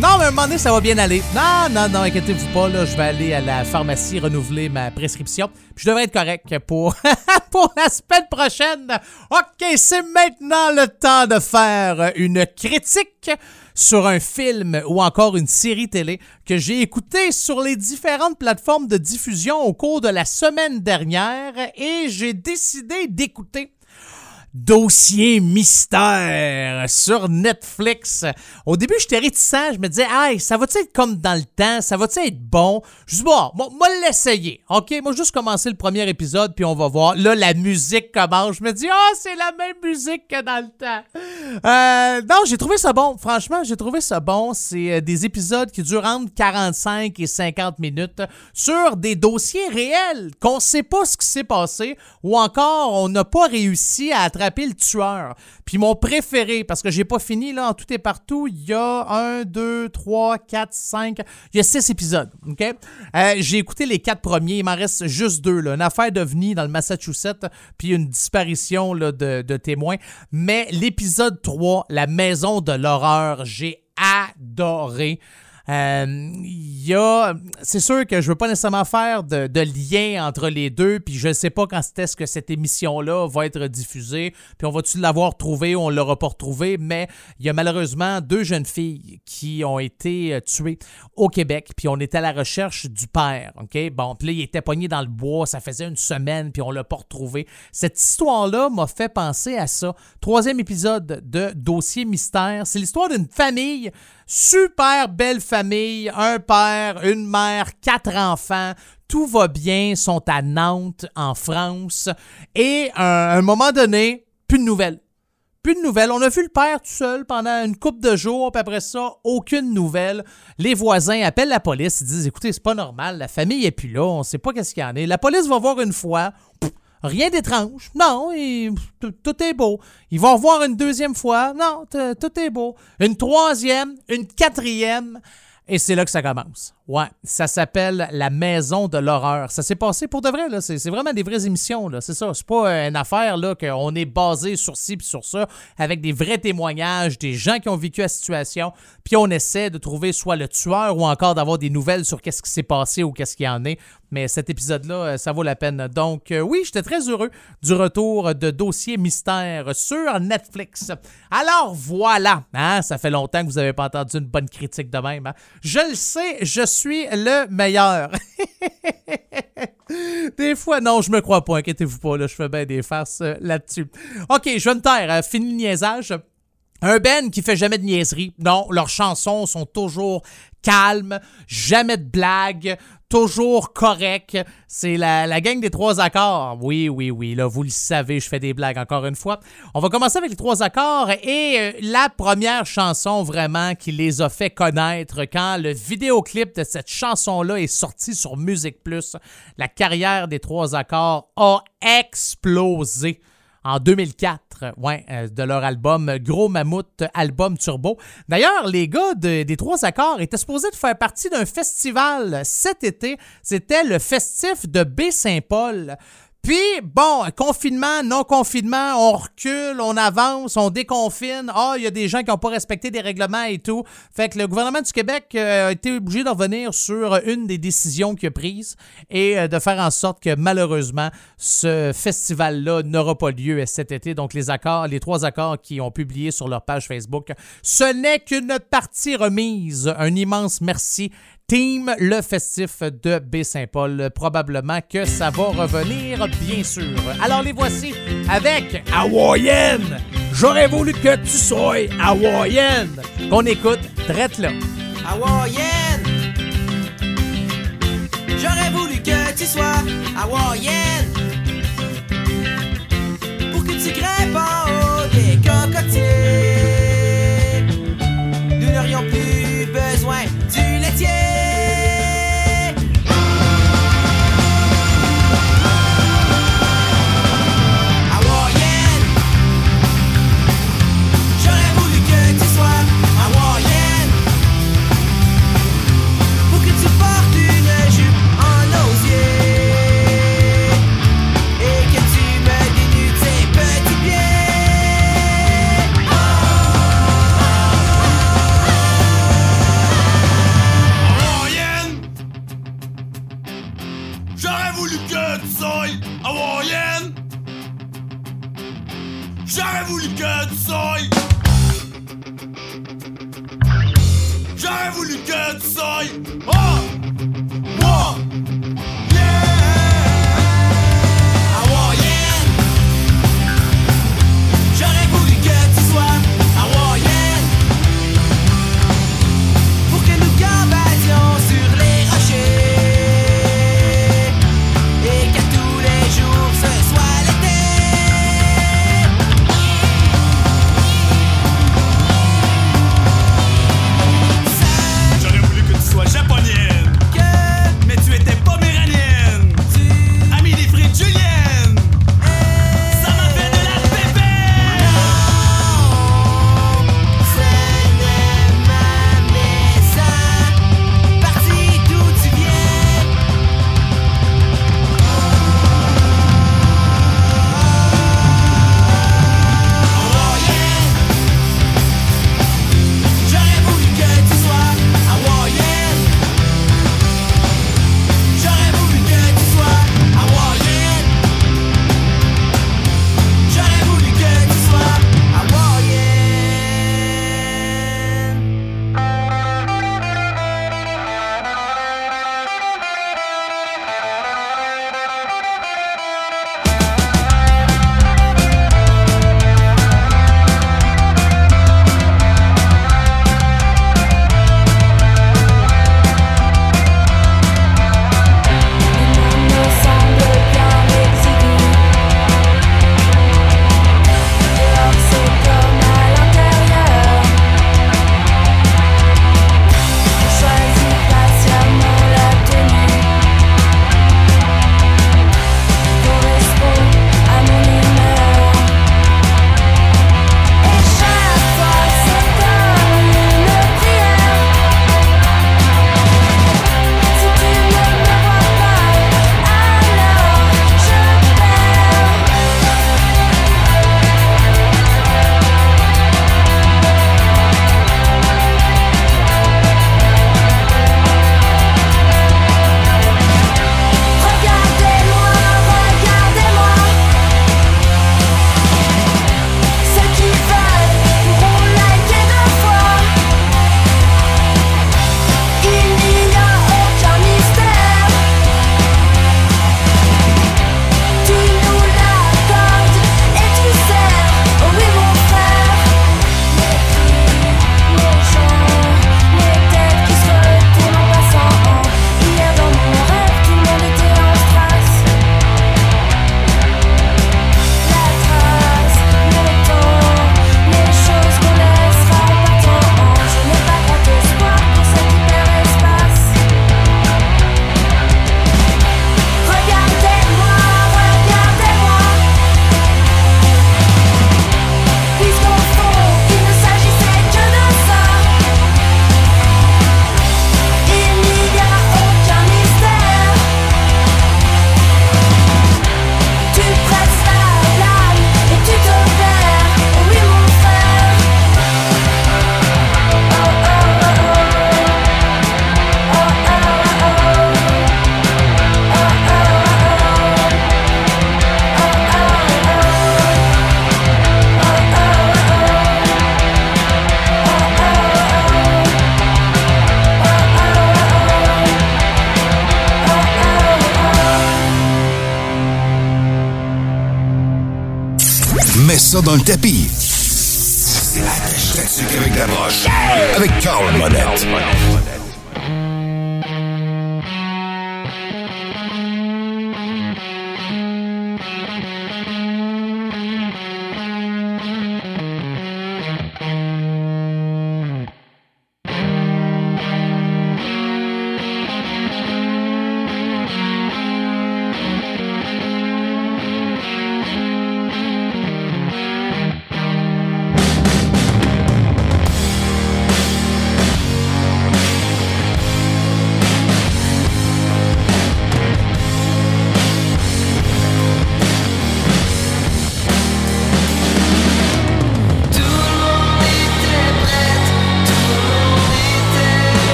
Non, mais à un moment donné, ça va bien aller. Non, non, non, inquiétez-vous pas, là, je vais aller à la pharmacie renouveler ma prescription. Puis je devrais être correct pour, pour la semaine prochaine. OK, c'est maintenant le temps de faire une critique sur un film ou encore une série télé que j'ai écouté sur les différentes plateformes de diffusion au cours de la semaine dernière et j'ai décidé d'écouter Dossier mystère sur Netflix. Au début, j'étais réticent. Je me disais, hey, ça va-tu être comme dans le temps? Ça va-tu être bon? Je dis, bon, moi, l'essayer. OK, moi, juste commencer le premier épisode, puis on va voir. Là, la musique commence. Je me dis, ah, c'est la même musique que dans le temps. Euh, non, j'ai trouvé ça bon. Franchement, j'ai trouvé ça bon. C'est euh, des épisodes qui durent entre 45 et 50 minutes sur des dossiers réels qu'on sait pas ce qui s'est passé ou encore on n'a pas réussi à attraper le tueur. Puis mon préféré, parce que j'ai pas fini là en tout et partout, il y a 1, 2, 3, 4, 5, il y a 6 épisodes. OK? Euh, j'ai écouté les quatre premiers, il m'en reste juste deux. Là. Une affaire d'OVNI dans le Massachusetts, puis une disparition là, de, de témoins. Mais l'épisode 3, La maison de l'horreur, j'ai adoré. Euh, il a, c'est sûr que je veux pas nécessairement faire de, lien entre les deux, puis je sais pas quand est-ce que cette émission-là va être diffusée, puis on va-tu l'avoir trouvé ou on l'aura pas retrouvé, mais il y a malheureusement deux jeunes filles qui ont été euh, tuées au Québec, puis on était à la recherche du père, ok? Bon, puis là, il était pogné dans le bois, ça faisait une semaine, puis on l'a pas retrouvé. Cette histoire-là m'a fait penser à ça. Troisième épisode de Dossier Mystère, c'est l'histoire d'une famille Super belle famille, un père, une mère, quatre enfants. Tout va bien, sont à Nantes, en France. Et à un moment donné, plus de nouvelles. Plus de nouvelles. On a vu le père tout seul pendant une couple de jours, puis après ça, aucune nouvelle. Les voisins appellent la police, ils disent écoutez, c'est pas normal, la famille est plus là, on sait pas qu'est-ce qu'il y en a. La police va voir une fois, Rien d'étrange. Non, et tout est beau. Ils vont revoir une deuxième fois. Non, tout est beau. Une troisième, une quatrième. Et c'est là que ça commence. Ouais, ça s'appelle La Maison de l'horreur. Ça s'est passé pour de vrai, là. C'est vraiment des vraies émissions, là. C'est ça. C'est pas une affaire, là, qu'on est basé sur ci puis sur ça, avec des vrais témoignages, des gens qui ont vécu la situation, puis on essaie de trouver soit le tueur ou encore d'avoir des nouvelles sur qu'est-ce qui s'est passé ou qu'est-ce qui en est. Mais cet épisode-là, euh, ça vaut la peine. Donc, euh, oui, j'étais très heureux du retour de Dossier Mystère sur Netflix. Alors, voilà. Hein, ça fait longtemps que vous n'avez pas entendu une bonne critique de même. Hein. Je le sais, je suis le meilleur. des fois, non, je me crois pas, inquiétez-vous pas, là, je fais bien des farces euh, là-dessus. Ok, je vais me taire, fini le niaisage. Un Ben qui fait jamais de niaiserie. Non, leurs chansons sont toujours calmes, jamais de blagues, toujours correct. C'est la, la, gang des trois accords. Oui, oui, oui, là, vous le savez, je fais des blagues encore une fois. On va commencer avec les trois accords et euh, la première chanson vraiment qui les a fait connaître quand le vidéoclip de cette chanson-là est sorti sur Musique Plus. La carrière des trois accords a explosé en 2004, euh, de leur album Gros Mammouth Album Turbo. D'ailleurs, les gars des Trois Accords étaient supposés de faire partie d'un festival cet été. C'était le festif de Baie-Saint-Paul. Puis, bon, confinement, non-confinement, on recule, on avance, on déconfine. Ah, il y a des gens qui n'ont pas respecté des règlements et tout. Fait que le gouvernement du Québec euh, a été obligé de revenir sur une des décisions qu'il a prises et euh, de faire en sorte que malheureusement, ce festival-là n'aura pas lieu cet été. Donc, les accords, les trois accords qui ont publié sur leur page Facebook, ce n'est qu'une partie remise. Un immense merci Team Le Festif de Baie-Saint-Paul. Probablement que ça va revenir, bien sûr. Alors les voici avec Hawaïenne. J'aurais voulu que tu sois Hawaïenne. Qu'on écoute, traite là. Hawaïenne. J'aurais voulu que tu sois Hawaïenne. Pour que tu grimpes ça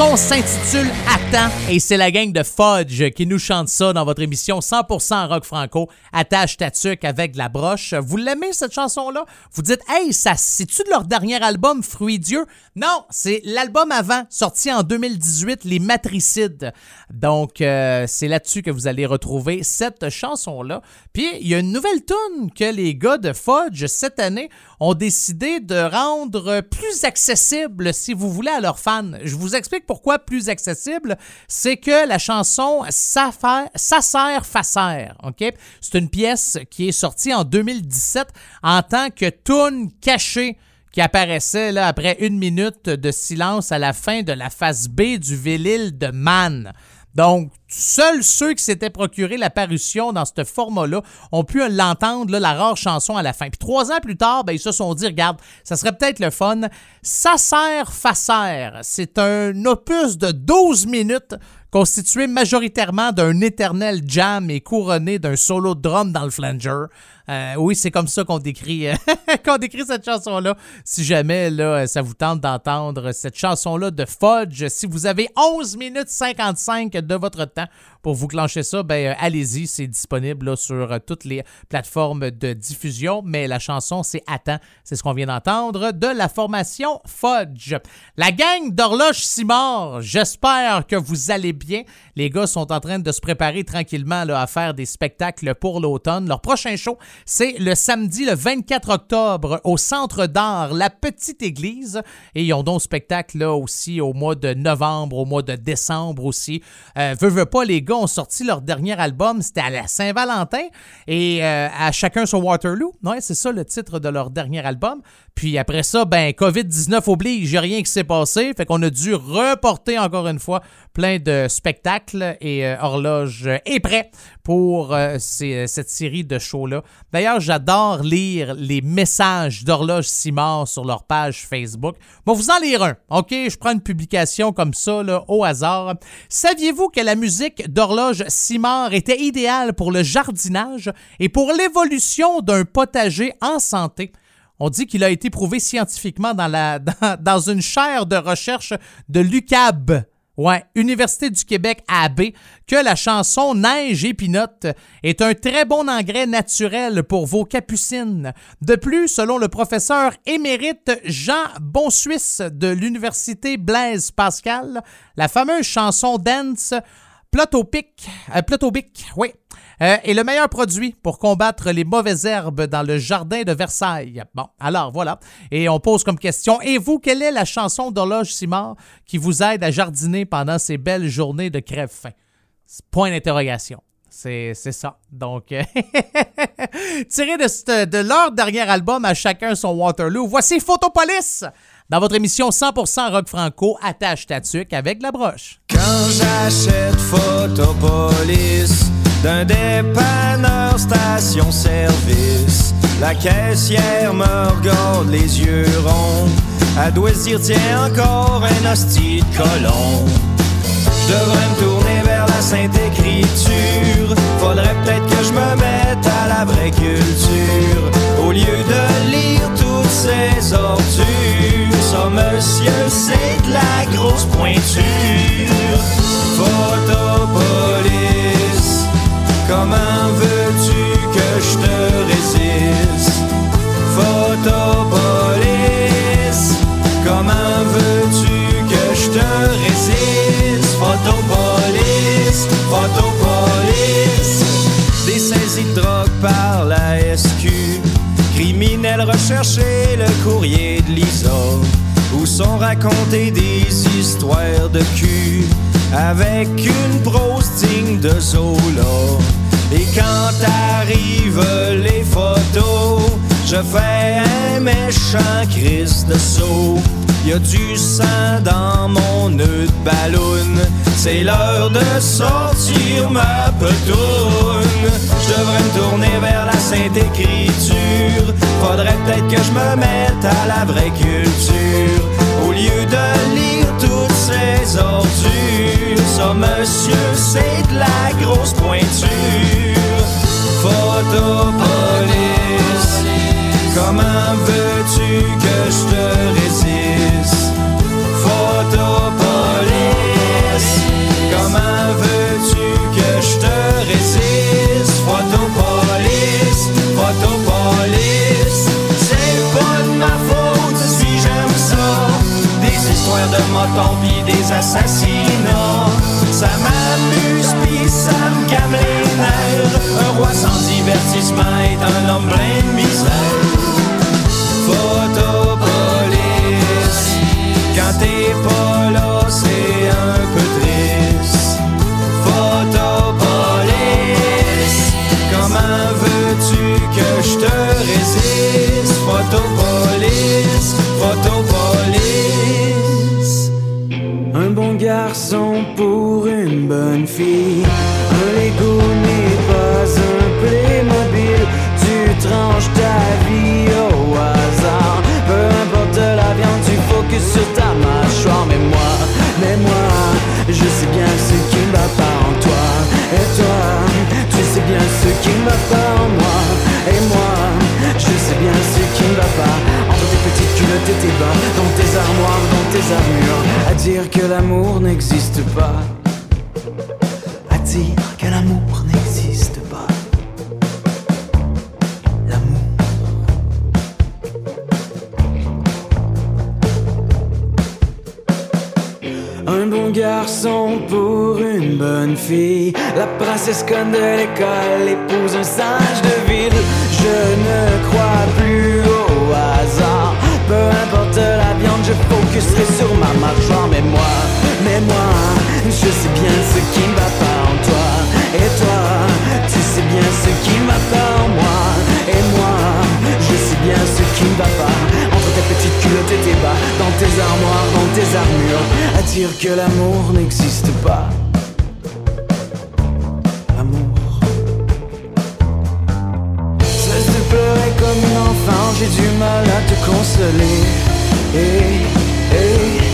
s'intitule Attends et c'est la gang de Fudge qui nous chante ça dans votre émission 100% rock franco. Attache ta avec de la broche. Vous l'aimez cette chanson-là? Vous dites, hey, ça, c'est-tu de leur dernier album, Fruit Dieu? Non, c'est l'album avant, sorti en 2018, Les Matricides. Donc, euh, c'est là-dessus que vous allez retrouver cette chanson-là. Puis, il y a une nouvelle tune que les gars de Fudge, cette année, ont décidé de rendre plus accessible, si vous voulez, à leurs fans. Je vous explique pourquoi plus accessible. C'est que la chanson Fasser, OK? C'est une pièce qui est sortie en 2017 en tant que tune cachée qui apparaissait là, après une minute de silence à la fin de la phase B du Vélil de Man. Donc, seuls ceux qui s'étaient procuré la parution dans ce format-là ont pu l'entendre, la rare chanson à la fin. Puis trois ans plus tard, ben, ils se sont dit, regarde, ça serait peut-être le fun. Ça sert Facer, c'est un opus de 12 minutes constitué majoritairement d'un éternel jam et couronné d'un solo drum dans le flanger. Euh, oui, c'est comme ça qu'on décrit, qu'on décrit cette chanson-là. Si jamais là, ça vous tente d'entendre cette chanson-là de Fudge, si vous avez 11 minutes 55 de votre temps pour vous clencher ça, ben, euh, allez-y, c'est disponible sur euh, toutes les plateformes de diffusion. Mais la chanson, c'est Attends, c'est ce qu'on vient d'entendre de la formation Fudge. La gang d'horloge Simard, j'espère que vous allez bien. Les gars sont en train de se préparer tranquillement là, à faire des spectacles pour l'automne. Leur prochain show, c'est le samedi le 24 octobre au Centre d'art La Petite Église. Et ils ont donc spectacle là aussi au mois de novembre, au mois de décembre aussi. Euh, veux, pas, les gars ont sorti leur dernier album, c'était à la Saint-Valentin et euh, à chacun son Waterloo. Ouais, c'est ça le titre de leur dernier album. Puis après ça, ben COVID-19 oblige, il a rien qui s'est passé, fait qu'on a dû reporter encore une fois plein de spectacles et euh, Horloge est prêt pour euh, cette série de shows-là. D'ailleurs, j'adore lire les messages d'Horloge Simard sur leur page Facebook. Bon, vous en lire un, OK? Je prends une publication comme ça, au hasard. Saviez-vous que la musique d'Horloge Simard était idéale pour le jardinage et pour l'évolution d'un potager en santé? On dit qu'il a été prouvé scientifiquement dans, la, dans, une chaire de recherche de l'UCAB, ouais, Université du Québec AB, que la chanson Neige et Pinotte est un très bon engrais naturel pour vos capucines. De plus, selon le professeur émérite Jean Bonsuisse de l'Université Blaise Pascal, la fameuse chanson Dance Plotopic, euh, Plotobic, oui, euh, est le meilleur produit pour combattre les mauvaises herbes dans le jardin de Versailles. Bon, alors voilà. Et on pose comme question, et vous, quelle est la chanson d'horloge Simard qui vous aide à jardiner pendant ces belles journées de crève-fin? Point d'interrogation. C'est ça. Donc, euh, tiré de, de leur dernier album à chacun son Waterloo, voici Photopolis dans votre émission 100% rock franco, attache ta tuque avec la broche. Quand j'achète Photopolis d'un dépanneur station-service, la caissière me regarde les yeux ronds. Elle doit se dire, tiens, encore un hostie colon. Je devrais me tourner vers la Sainte Écriture. Faudrait peut-être que je me mette à la vraie culture. Au lieu de lire toutes ces ordures, ça, monsieur, c'est de la grosse pointure. Photopolis, comment veux-tu que je te résiste? Photopolis, comment veux-tu que je te résiste? Photopolis, Photopolis, des saisies de drogue par la SQ. Criminel recherché, le courrier de Lisa où sont racontées des histoires de cul avec une prose digne de Zola. Et quand arrivent les photos, je fais un méchant crise de saut. Y a du sang dans mon nœud de ballon. C'est l'heure de sortir ma petoune. Je devrais me tourner vers la Sainte Écriture. Faudrait peut-être que je me mette à la vraie culture. Au lieu de lire toutes ces ordures. Ça, monsieur, c'est de la grosse pointure. Photopolis. Comment veux-tu que je te résiste? Photopolis. Comment veux-tu que je te résiste? Photopolis. Photopolis. C'est pas de ma faute si j'aime ça. Des histoires de motons pis des assassinats. Ça m'amuse pis ça me câble les nerfs. Un roi sans divertissement est un homme plein de misère. Bonne fille. Un Lego n'est pas un Playmobil. Tu tranches ta vie au hasard. Peu importe la viande, tu focuses sur ta mâchoire. Mais moi, mais moi, je sais bien ce qui ne va pas en toi. Et toi, tu sais bien ce qui ne va pas en moi. Et moi, je sais bien ce qui ne va pas entre tes petites culottes et tes bas, dans tes armoires, dans tes armures. À dire que l'amour n'existe pas. L'amour n'existe pas. Un bon garçon pour une bonne fille. La princesse conne de l'école épouse un sage de ville. Je ne crois plus au hasard. Peu importe la viande, je focuserai sur ma mâchoire. Mais moi, mais moi, ne pas entre tes petites culottes et tes bas, dans tes armoires, dans tes armures. À dire que l'amour n'existe pas. L'amour. Cesse de pleurer comme une enfant, j'ai du mal à te consoler. Et, et,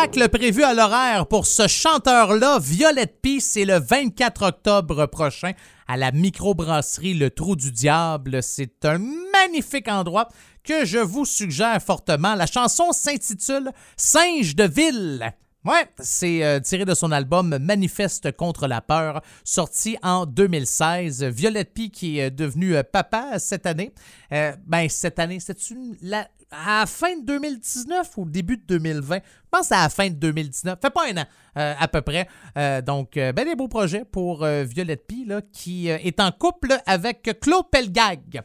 spectacle prévu à l'horaire pour ce chanteur-là, Violette P, c'est le 24 octobre prochain à la microbrasserie Le Trou du Diable. C'est un magnifique endroit que je vous suggère fortement. La chanson s'intitule Singe de ville. Ouais, c'est euh, tiré de son album Manifeste contre la peur, sorti en 2016. Violette P qui est devenu euh, papa cette année. Euh, ben, cette année, c'est à la fin de 2019 ou début de 2020? Je pense à la fin de 2019. Fait pas un an, à peu près. Donc, euh, ben, des beaux projets pour Violette P, qui est en couple avec Claude Pelgag.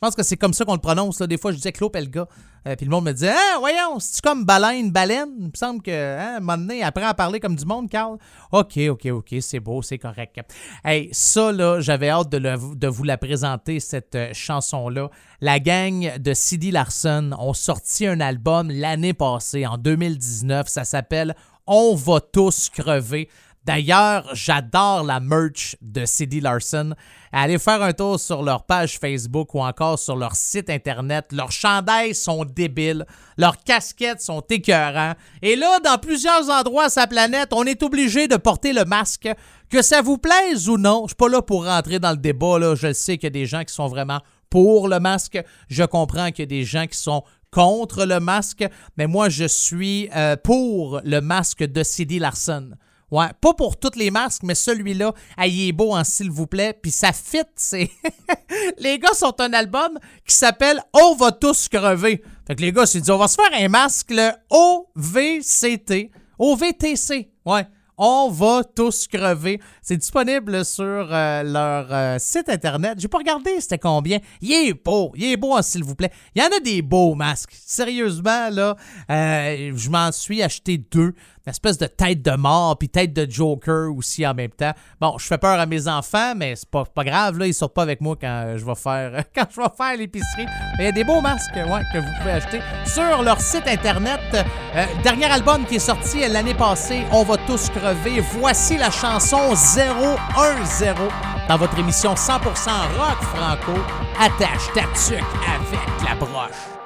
Je pense que c'est comme ça qu'on le prononce. Des fois, je disais Claude Pelga. Euh, puis le monde me disait Ah, voyons, c'est comme baleine, baleine? Il me semble que, hein, à un moment donné, apprends à parler comme du monde, Carl. OK, OK, OK, c'est beau, c'est correct. Hey, ça, là, j'avais hâte de, de vous la présenter, cette euh, chanson-là. La gang de CD Larson ont sorti un album l'année passée, en 2019. Ça s'appelle On va tous crever. D'ailleurs, j'adore la merch de CD Larson. Allez faire un tour sur leur page Facebook ou encore sur leur site internet. Leurs chandails sont débiles, leurs casquettes sont écœurants. Et là, dans plusieurs endroits à sa planète, on est obligé de porter le masque. Que ça vous plaise ou non, je suis pas là pour rentrer dans le débat. Là. Je sais qu'il y a des gens qui sont vraiment pour le masque. Je comprends qu'il y a des gens qui sont contre le masque, mais moi, je suis euh, pour le masque de CD Larson. Ouais, pas pour toutes les masques, mais celui-là, il est beau en s'il vous plaît, puis ça fit, c'est... les gars sont un album qui s'appelle « On va tous crever ». Fait que les gars se disent « On va se faire un masque, le OVCT ». OVTC, ouais. On va tous crever. C'est disponible sur euh, leur euh, site internet. J'ai pas regardé c'était combien. Il est beau, il est beau, hein, s'il vous plaît. Il y en a des beaux masques. Sérieusement, là, euh, je m'en suis acheté deux espèce de tête de mort puis tête de Joker aussi en même temps. Bon, je fais peur à mes enfants, mais c'est pas, pas grave, là, ils sortent pas avec moi quand je vais faire quand je vais faire l'épicerie. Il y a des beaux masques ouais, que vous pouvez acheter sur leur site internet. Euh, dernier album qui est sorti l'année passée, On va tous crever. Voici la chanson 010 dans votre émission 100% rock franco. Attache ta tuque avec la broche.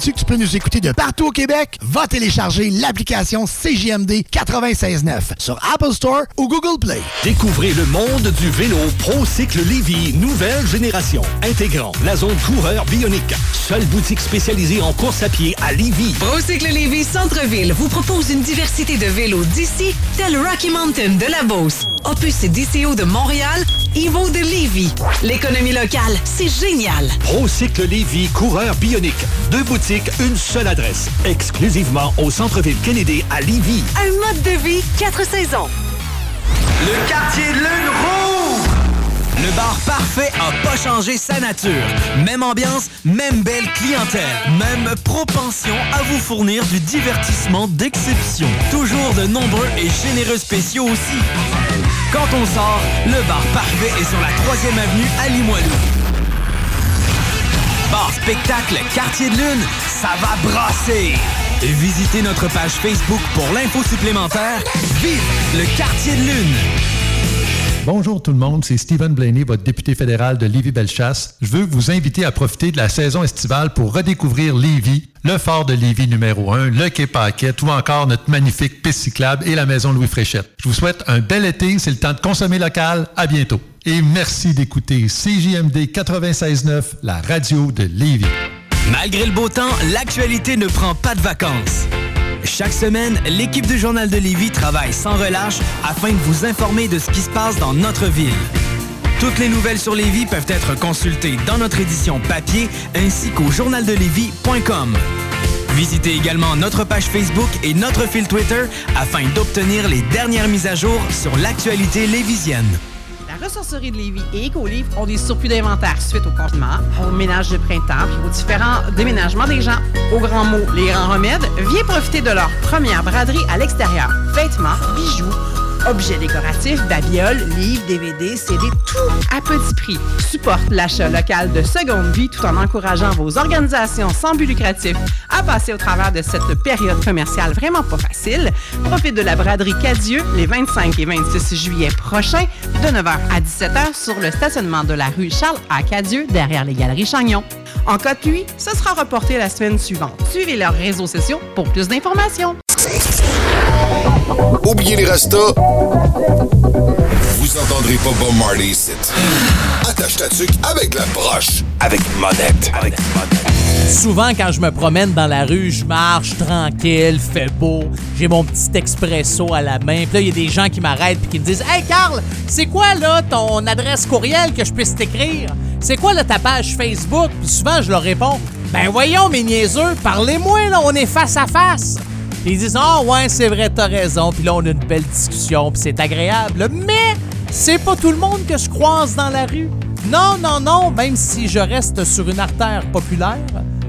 Savais-tu que tu peux nous écouter de partout au Québec? Va télécharger l'application CJMD 96.9 sur Apple Store ou Google Play. Découvrez le monde du vélo ProCycle Lévy, nouvelle génération, intégrant la zone coureur bionique. Seule boutique spécialisée en course à pied à Lévy. Procycle Lévy Centre-Ville vous propose une diversité de vélos d'ici, tel Rocky Mountain de la Beauce, Opus et DCO de Montréal, Evo de Lévy. L'économie locale, c'est génial. ProCycle Lévy, coureur bionique. Deux boutiques, une seule adresse. Exclusivement au centre-ville Kennedy à Lévy. Un mode de vie, quatre saisons. Le quartier de lune rouge! Le bar parfait a pas changé sa nature. Même ambiance, même belle clientèle, même propension à vous fournir du divertissement d'exception. Toujours de nombreux et généreux spéciaux aussi. Quand on sort, le bar parfait est sur la 3e avenue à Limoilou. Bar spectacle Quartier de Lune, ça va brasser! Visitez notre page Facebook pour l'info supplémentaire. Vive le Quartier de Lune! Bonjour tout le monde, c'est Stephen Blaney, votre député fédéral de Lévis-Bellechasse. Je veux vous inviter à profiter de la saison estivale pour redécouvrir Lévis, le fort de Lévis numéro 1, le quai Paquette ou encore notre magnifique piste cyclable et la maison Louis Fréchette. Je vous souhaite un bel été, c'est le temps de consommer local. À bientôt. Et merci d'écouter CJMD 96.9, la radio de Lévis. Malgré le beau temps, l'actualité ne prend pas de vacances. Chaque semaine, l'équipe du Journal de Lévis travaille sans relâche afin de vous informer de ce qui se passe dans notre ville. Toutes les nouvelles sur Lévis peuvent être consultées dans notre édition papier ainsi qu'au journaldelevis.com. Visitez également notre page Facebook et notre fil Twitter afin d'obtenir les dernières mises à jour sur l'actualité lévisienne. Ressourcerie de Lévis et Écolivre ont des surplus d'inventaire suite au confinement, au ménage de printemps, puis aux différents déménagements des gens. Au grand mot, les grands remèdes, viens profiter de leur première braderie à l'extérieur. Vêtements, bijoux, objets décoratifs, babioles, livres, DVD, CD, tout à petit prix. Supporte l'achat local de seconde vie tout en encourageant vos organisations sans but lucratif à passer au travers de cette période commerciale vraiment pas facile. Profite de la braderie Cadieux les 25 et 26 juillet prochains de 9h à 17h sur le stationnement de la rue Charles à Cadieux derrière les galeries Chagnon. En cas de pluie, ce sera reporté la semaine suivante. Suivez leurs réseaux sociaux pour plus d'informations. Oubliez les restos. Vous entendrez pas Bob Marley ici. Attache ta tuque avec la broche. Avec monette. Avec monette. Souvent, quand je me promène dans la rue, je marche tranquille, fait beau, j'ai mon petit expresso à la main. Puis là, il y a des gens qui m'arrêtent et qui me disent Hey, Carl, c'est quoi là ton adresse courriel que je puisse t'écrire? C'est quoi là ta page Facebook? Puis souvent, je leur réponds Ben voyons, mes niaiseux, parlez-moi là, on est face à face. Ils disent Ah, ouais, c'est vrai, t'as raison. Puis là, on a une belle discussion, puis c'est agréable. Mais c'est pas tout le monde que je croise dans la rue. Non, non, non, même si je reste sur une artère populaire.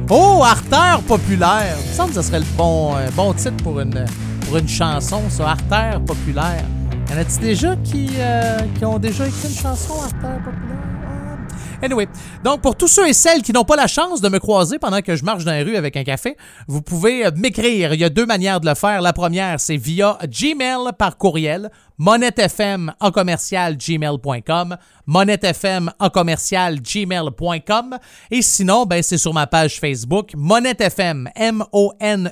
Oh, artère populaire! Il me semble que ce serait le bon, euh, bon titre pour une, pour une chanson, ça, artère populaire. Y en a-t-il déjà qui, euh, qui ont déjà écrit une chanson, artère populaire? Anyway, donc pour tous ceux et celles qui n'ont pas la chance de me croiser pendant que je marche dans les rues avec un café, vous pouvez euh, m'écrire. Il y a deux manières de le faire. La première, c'est via Gmail par courriel, monettefm en commercial gmail.com, monettefm en commercial gmail.com. Et sinon, ben, c'est sur ma page Facebook, monettefm, M-O-N-E-T-T-E-F-M.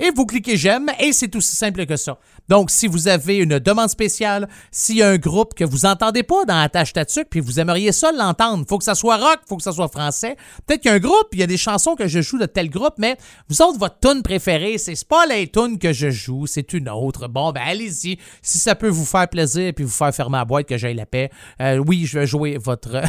Et vous cliquez j'aime et c'est aussi simple que ça. Donc, si vous avez une demande spéciale, s'il y a un groupe que vous entendez pas dans la tâche puis vous aimeriez ça l'entendre, faut que ça soit rock, faut que ça soit français. Peut-être qu'il y a un groupe, il y a des chansons que je joue de tel groupe, mais vous autres, votre tune préférée, c'est pas les tunes que je joue, c'est une autre. Bon, ben allez-y. Si ça peut vous faire plaisir puis vous faire fermer la boîte que j'aille la paix, euh, oui, je vais jouer votre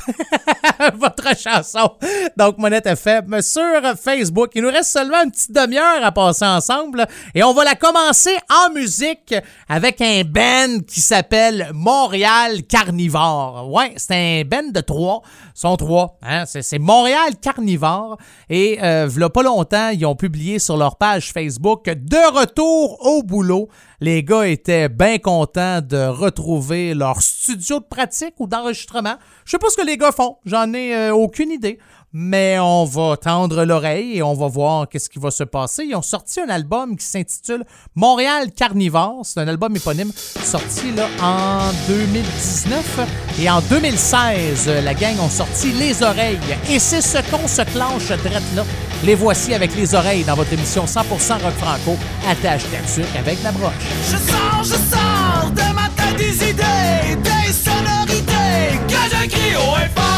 votre chanson. Donc, Monette FM sur Facebook. Il nous reste seulement une petite demi-heure à passer ensemble et on va la commencer en musique avec un band qui s'appelle Montréal Carnivore. Ouais, c'est un band de trois. Sont trois. Hein? C'est, Montréal Carnivore. Et euh, il pas longtemps, ils ont publié sur leur page Facebook De retour au boulot. Les gars étaient bien contents de retrouver leur studio de pratique ou d'enregistrement. Je sais pas ce que les gars font. J'en ai euh, aucune idée mais on va tendre l'oreille et on va voir qu'est-ce qui va se passer. Ils ont sorti un album qui s'intitule Montréal Carnivore. C'est un album éponyme sorti là, en 2019. Et en 2016, la gang ont sorti Les Oreilles. Et c'est ce qu'on se clenche drette là. Les voici avec Les Oreilles dans votre émission 100% Rock Franco. Attache ta avec la broche. Je sors, je sors de ma des idées, des sonorités que je crie au effort.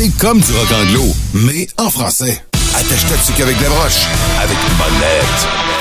C'est comme du rock anglo, mais en français. Attache ta tuque avec des broches, avec une bonne.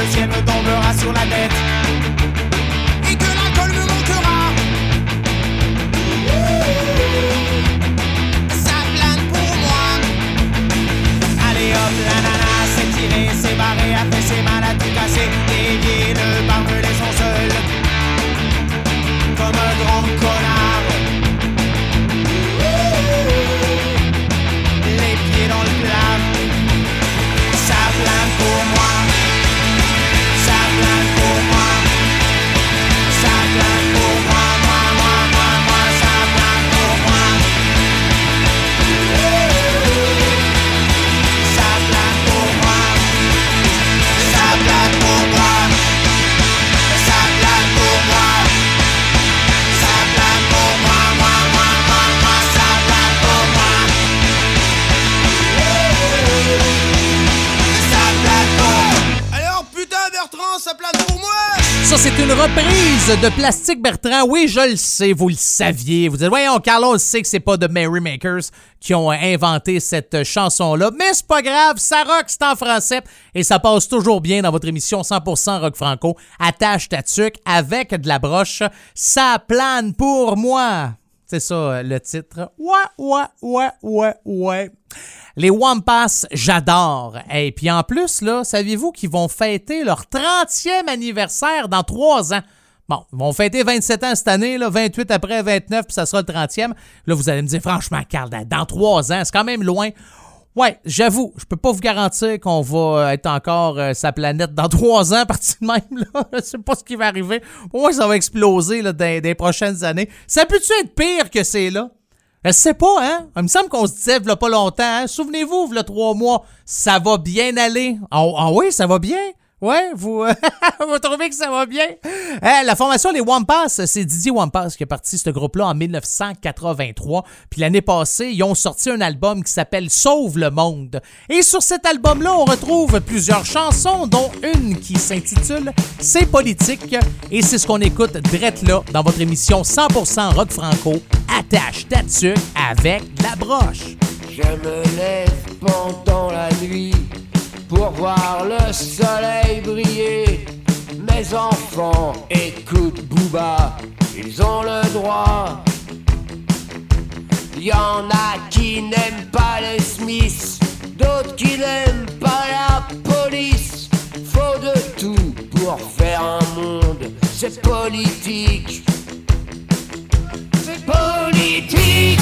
Le ciel me tombera sur la tête. Reprise de Plastique Bertrand. Oui, je le sais, vous le saviez. Vous dites, voyons, Carl, on le sait que c'est pas de Merrymakers qui ont inventé cette chanson-là. Mais c'est pas grave, ça rock, c'est en français. Et ça passe toujours bien dans votre émission 100% rock franco. Attache ta tuque avec de la broche. Ça plane pour moi. C'est ça le titre. Ouais, ouais, ouais, ouais, ouais. Les Wampas, j'adore. Et puis en plus, là, saviez-vous qu'ils vont fêter leur 30e anniversaire dans trois ans? Bon, ils vont fêter 27 ans cette année, là, 28 après 29, puis ça sera le 30e. Là, vous allez me dire, franchement, Carl, dans trois ans, c'est quand même loin. Ouais, j'avoue, je peux pas vous garantir qu'on va être encore euh, sa planète dans trois ans, parti de même, là. Je sais pas ce qui va arriver. Au ça va exploser, là, dans, dans les prochaines années. Ça peut-tu être pire que c'est là? Je sais pas, hein? Il me semble qu'on se disait, v'là pas longtemps, hein? Souvenez-vous, v'là trois mois, ça va bien aller. Ah ah oui, ça va bien? Ouais, vous, vous trouvez que ça va bien? Eh, la formation Les Wampas, c'est Didier Wampas qui a parti ce groupe-là en 1983. Puis l'année passée, ils ont sorti un album qui s'appelle Sauve le monde. Et sur cet album-là, on retrouve plusieurs chansons, dont une qui s'intitule C'est politique. Et c'est ce qu'on écoute drette là dans votre émission 100% rock franco. Attache ta tuque avec la broche. Je me lève pendant la nuit pour voir le soleil briller. Mes enfants écoutent Booba, ils ont le droit. Y en a qui n'aiment pas les Smiths, d'autres qui n'aiment pas la police. Faut de tout pour faire un monde, c'est politique. C'est politique.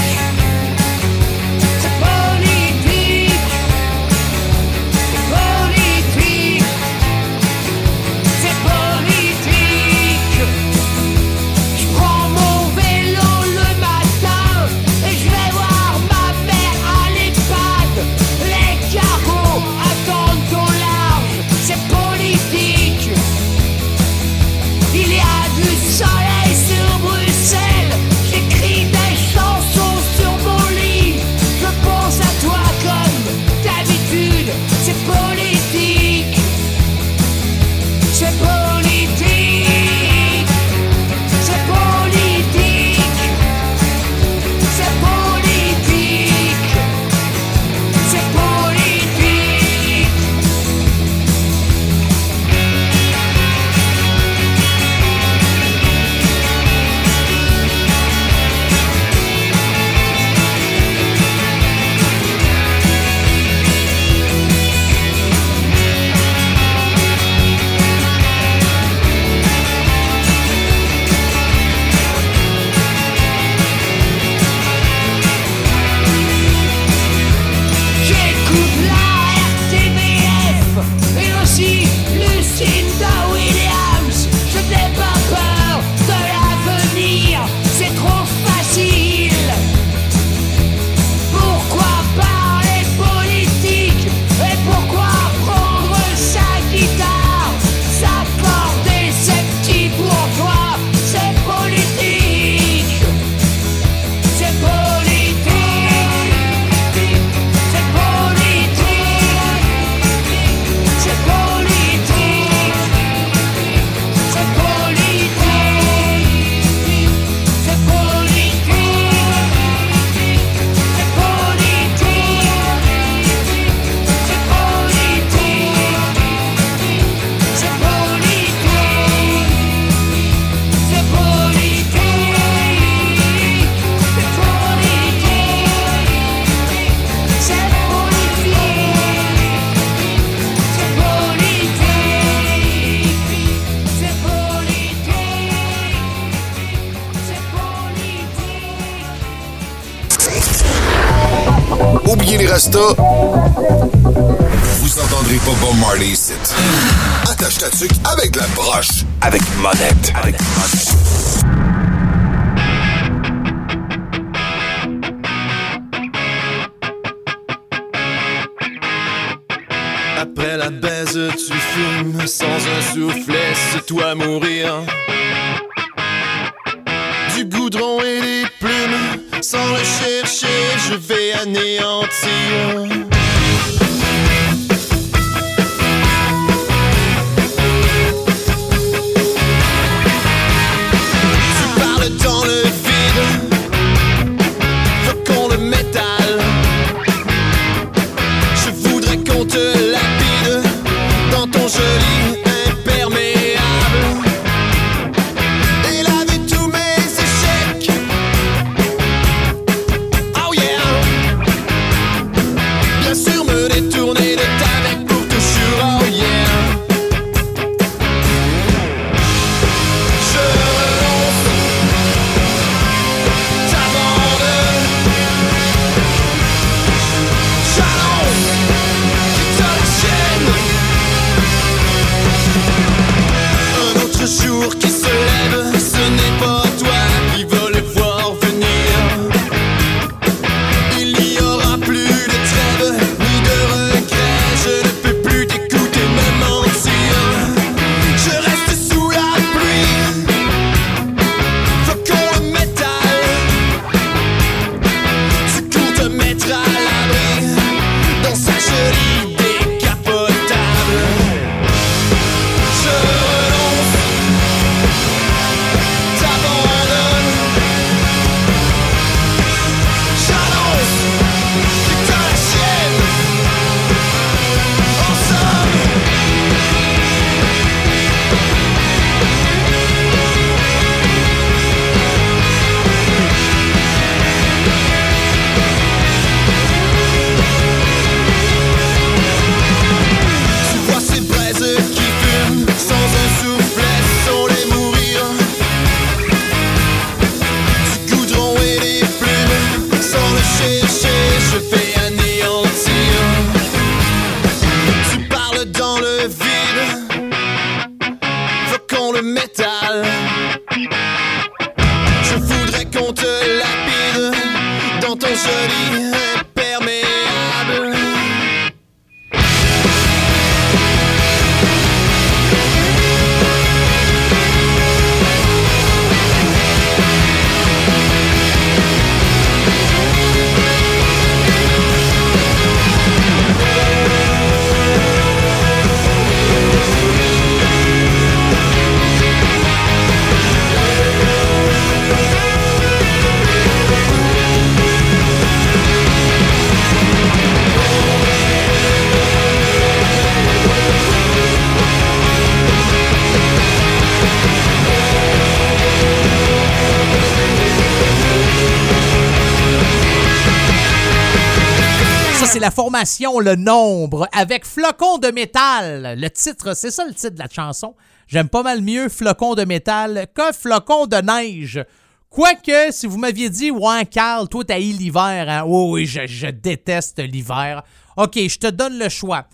Le Nombre avec Flocon de métal. Le titre, c'est ça le titre de la chanson. J'aime pas mal mieux Flocon de métal que Flocon de neige. Quoique, si vous m'aviez dit, ouais, Carl, toi, t'as eu l'hiver? Oh, oui, je, déteste l'hiver. OK, je te donne le choix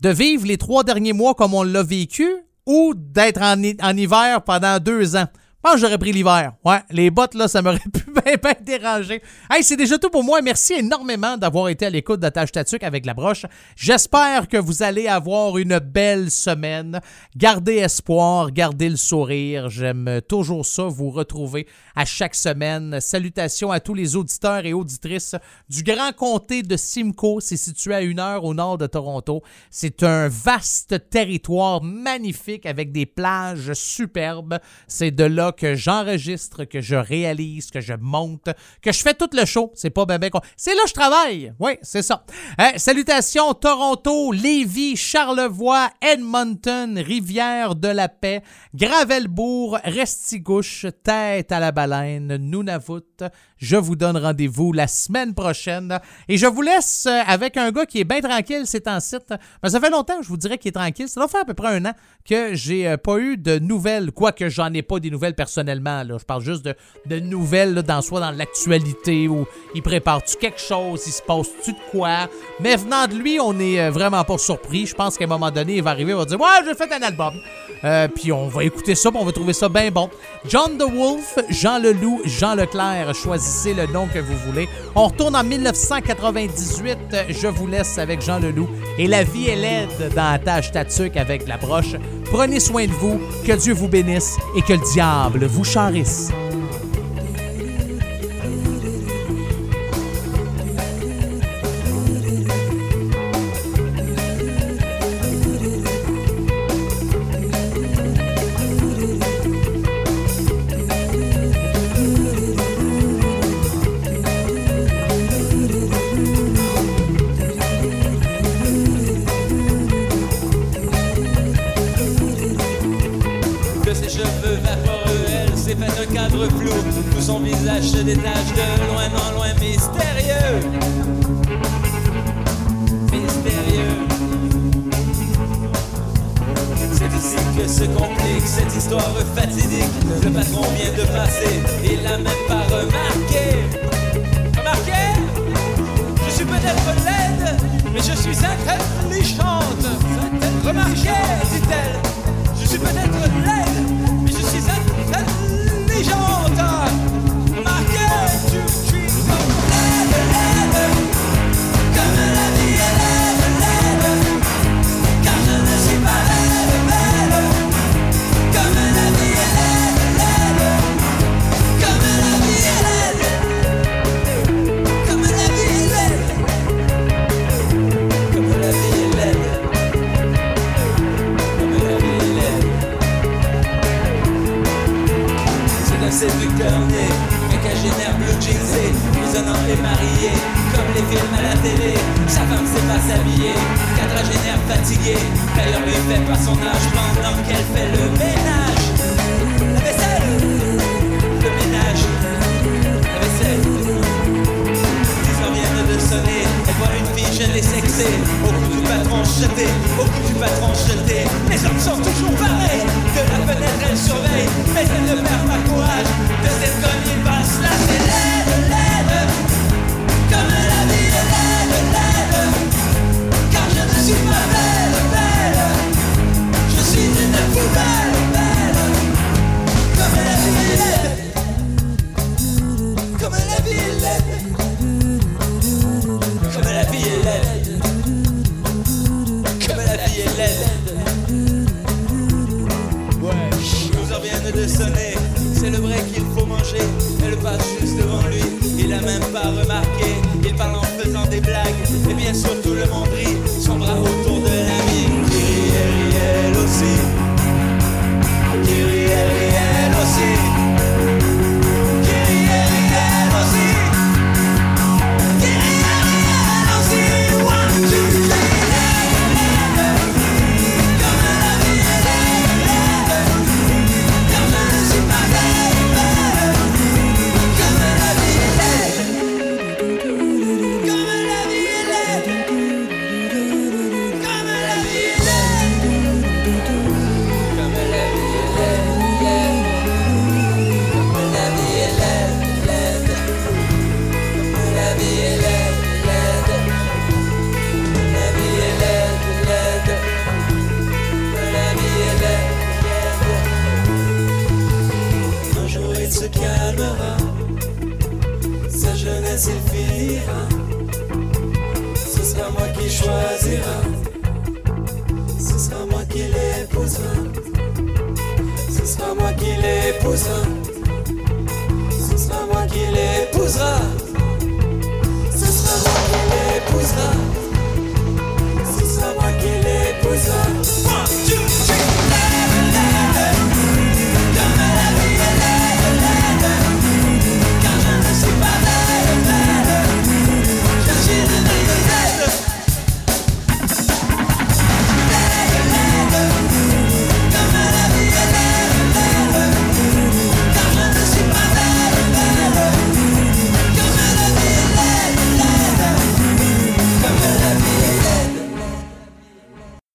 de vivre les trois derniers mois comme on l'a vécu ou d'être en hiver pendant deux ans? J'aurais pris l'hiver. Ouais, les bottes, là, ça m'aurait pu bien, bien déranger. Hey, c'est déjà tout pour moi. Merci énormément d'avoir été à l'écoute de Tâche Tatuc avec la broche. J'espère que vous allez avoir une belle semaine. Gardez espoir, gardez le sourire. J'aime toujours ça, vous retrouver à chaque semaine. Salutations à tous les auditeurs et auditrices du Grand Comté de Simcoe. C'est situé à une heure au nord de Toronto. C'est un vaste territoire magnifique avec des plages superbes. C'est de là que j'enregistre, que je réalise, que je monte, que je fais tout le show. C'est pas ben ben C'est là que je travaille. Oui, c'est ça. Euh, salutations Toronto, Lévis, Charlevoix, Edmonton, Rivière-de-la-Paix, Gravelbourg, Restigouche, Tête à la baleine, Nunavut. Je vous donne rendez-vous la semaine prochaine. Et je vous laisse euh, avec un gars qui est bien tranquille ces temps-ci. Ben, ça fait longtemps que je vous dirais qu'il est tranquille. Ça doit faire à peu près un an que j'ai euh, pas eu de nouvelles. Quoique j'en ai pas des nouvelles personnellement. Je parle juste de, nouvelles dans soit dans l'actualité ou il prépare-tu quelque chose, il se passe-tu de quoi? Mais venant de lui, on est euh, vraiment pas surpris. Je pense qu'à un moment donné, il va arriver, il va dire Ouais, j'ai fait un album. Puis on va écouter ça, puis on va trouver ça bien bon. John the Wolf, Jean Leloup, Jean Leclerc, le nom que vous voulez. On retourne en 1998. Je vous laisse avec Jean Leloup. Et la vie est laide dans la tâche tatuc avec la broche. Prenez soin de vous, que Dieu vous bénisse et que le diable vous charisse. Se complique cette histoire fatidique. Le patron vient de passer, il l'a même pas remarqué. Remarqué? Je suis peut-être laide, mais je suis intelligente. Remarquez, dit-elle, je suis peut-être laide, marié, comme les films à la télé. Sa femme sait pas s'habiller, quadragénaire fatigué, d'ailleurs lui fait pas son âge pendant qu'elle fait le ménage. La vaisselle, le ménage, la vaisselle. Les heures viennent de sonner, elle voit une fille jeune et sexée, au cou du patron jeté, au cou du patron jeté. Les hommes sont toujours pareils, de la fenêtre elle surveille, mais elle ne perd pas courage. De cette conne il passe la c'est sonner C'est le vrai qu'il faut manger Elle passe see.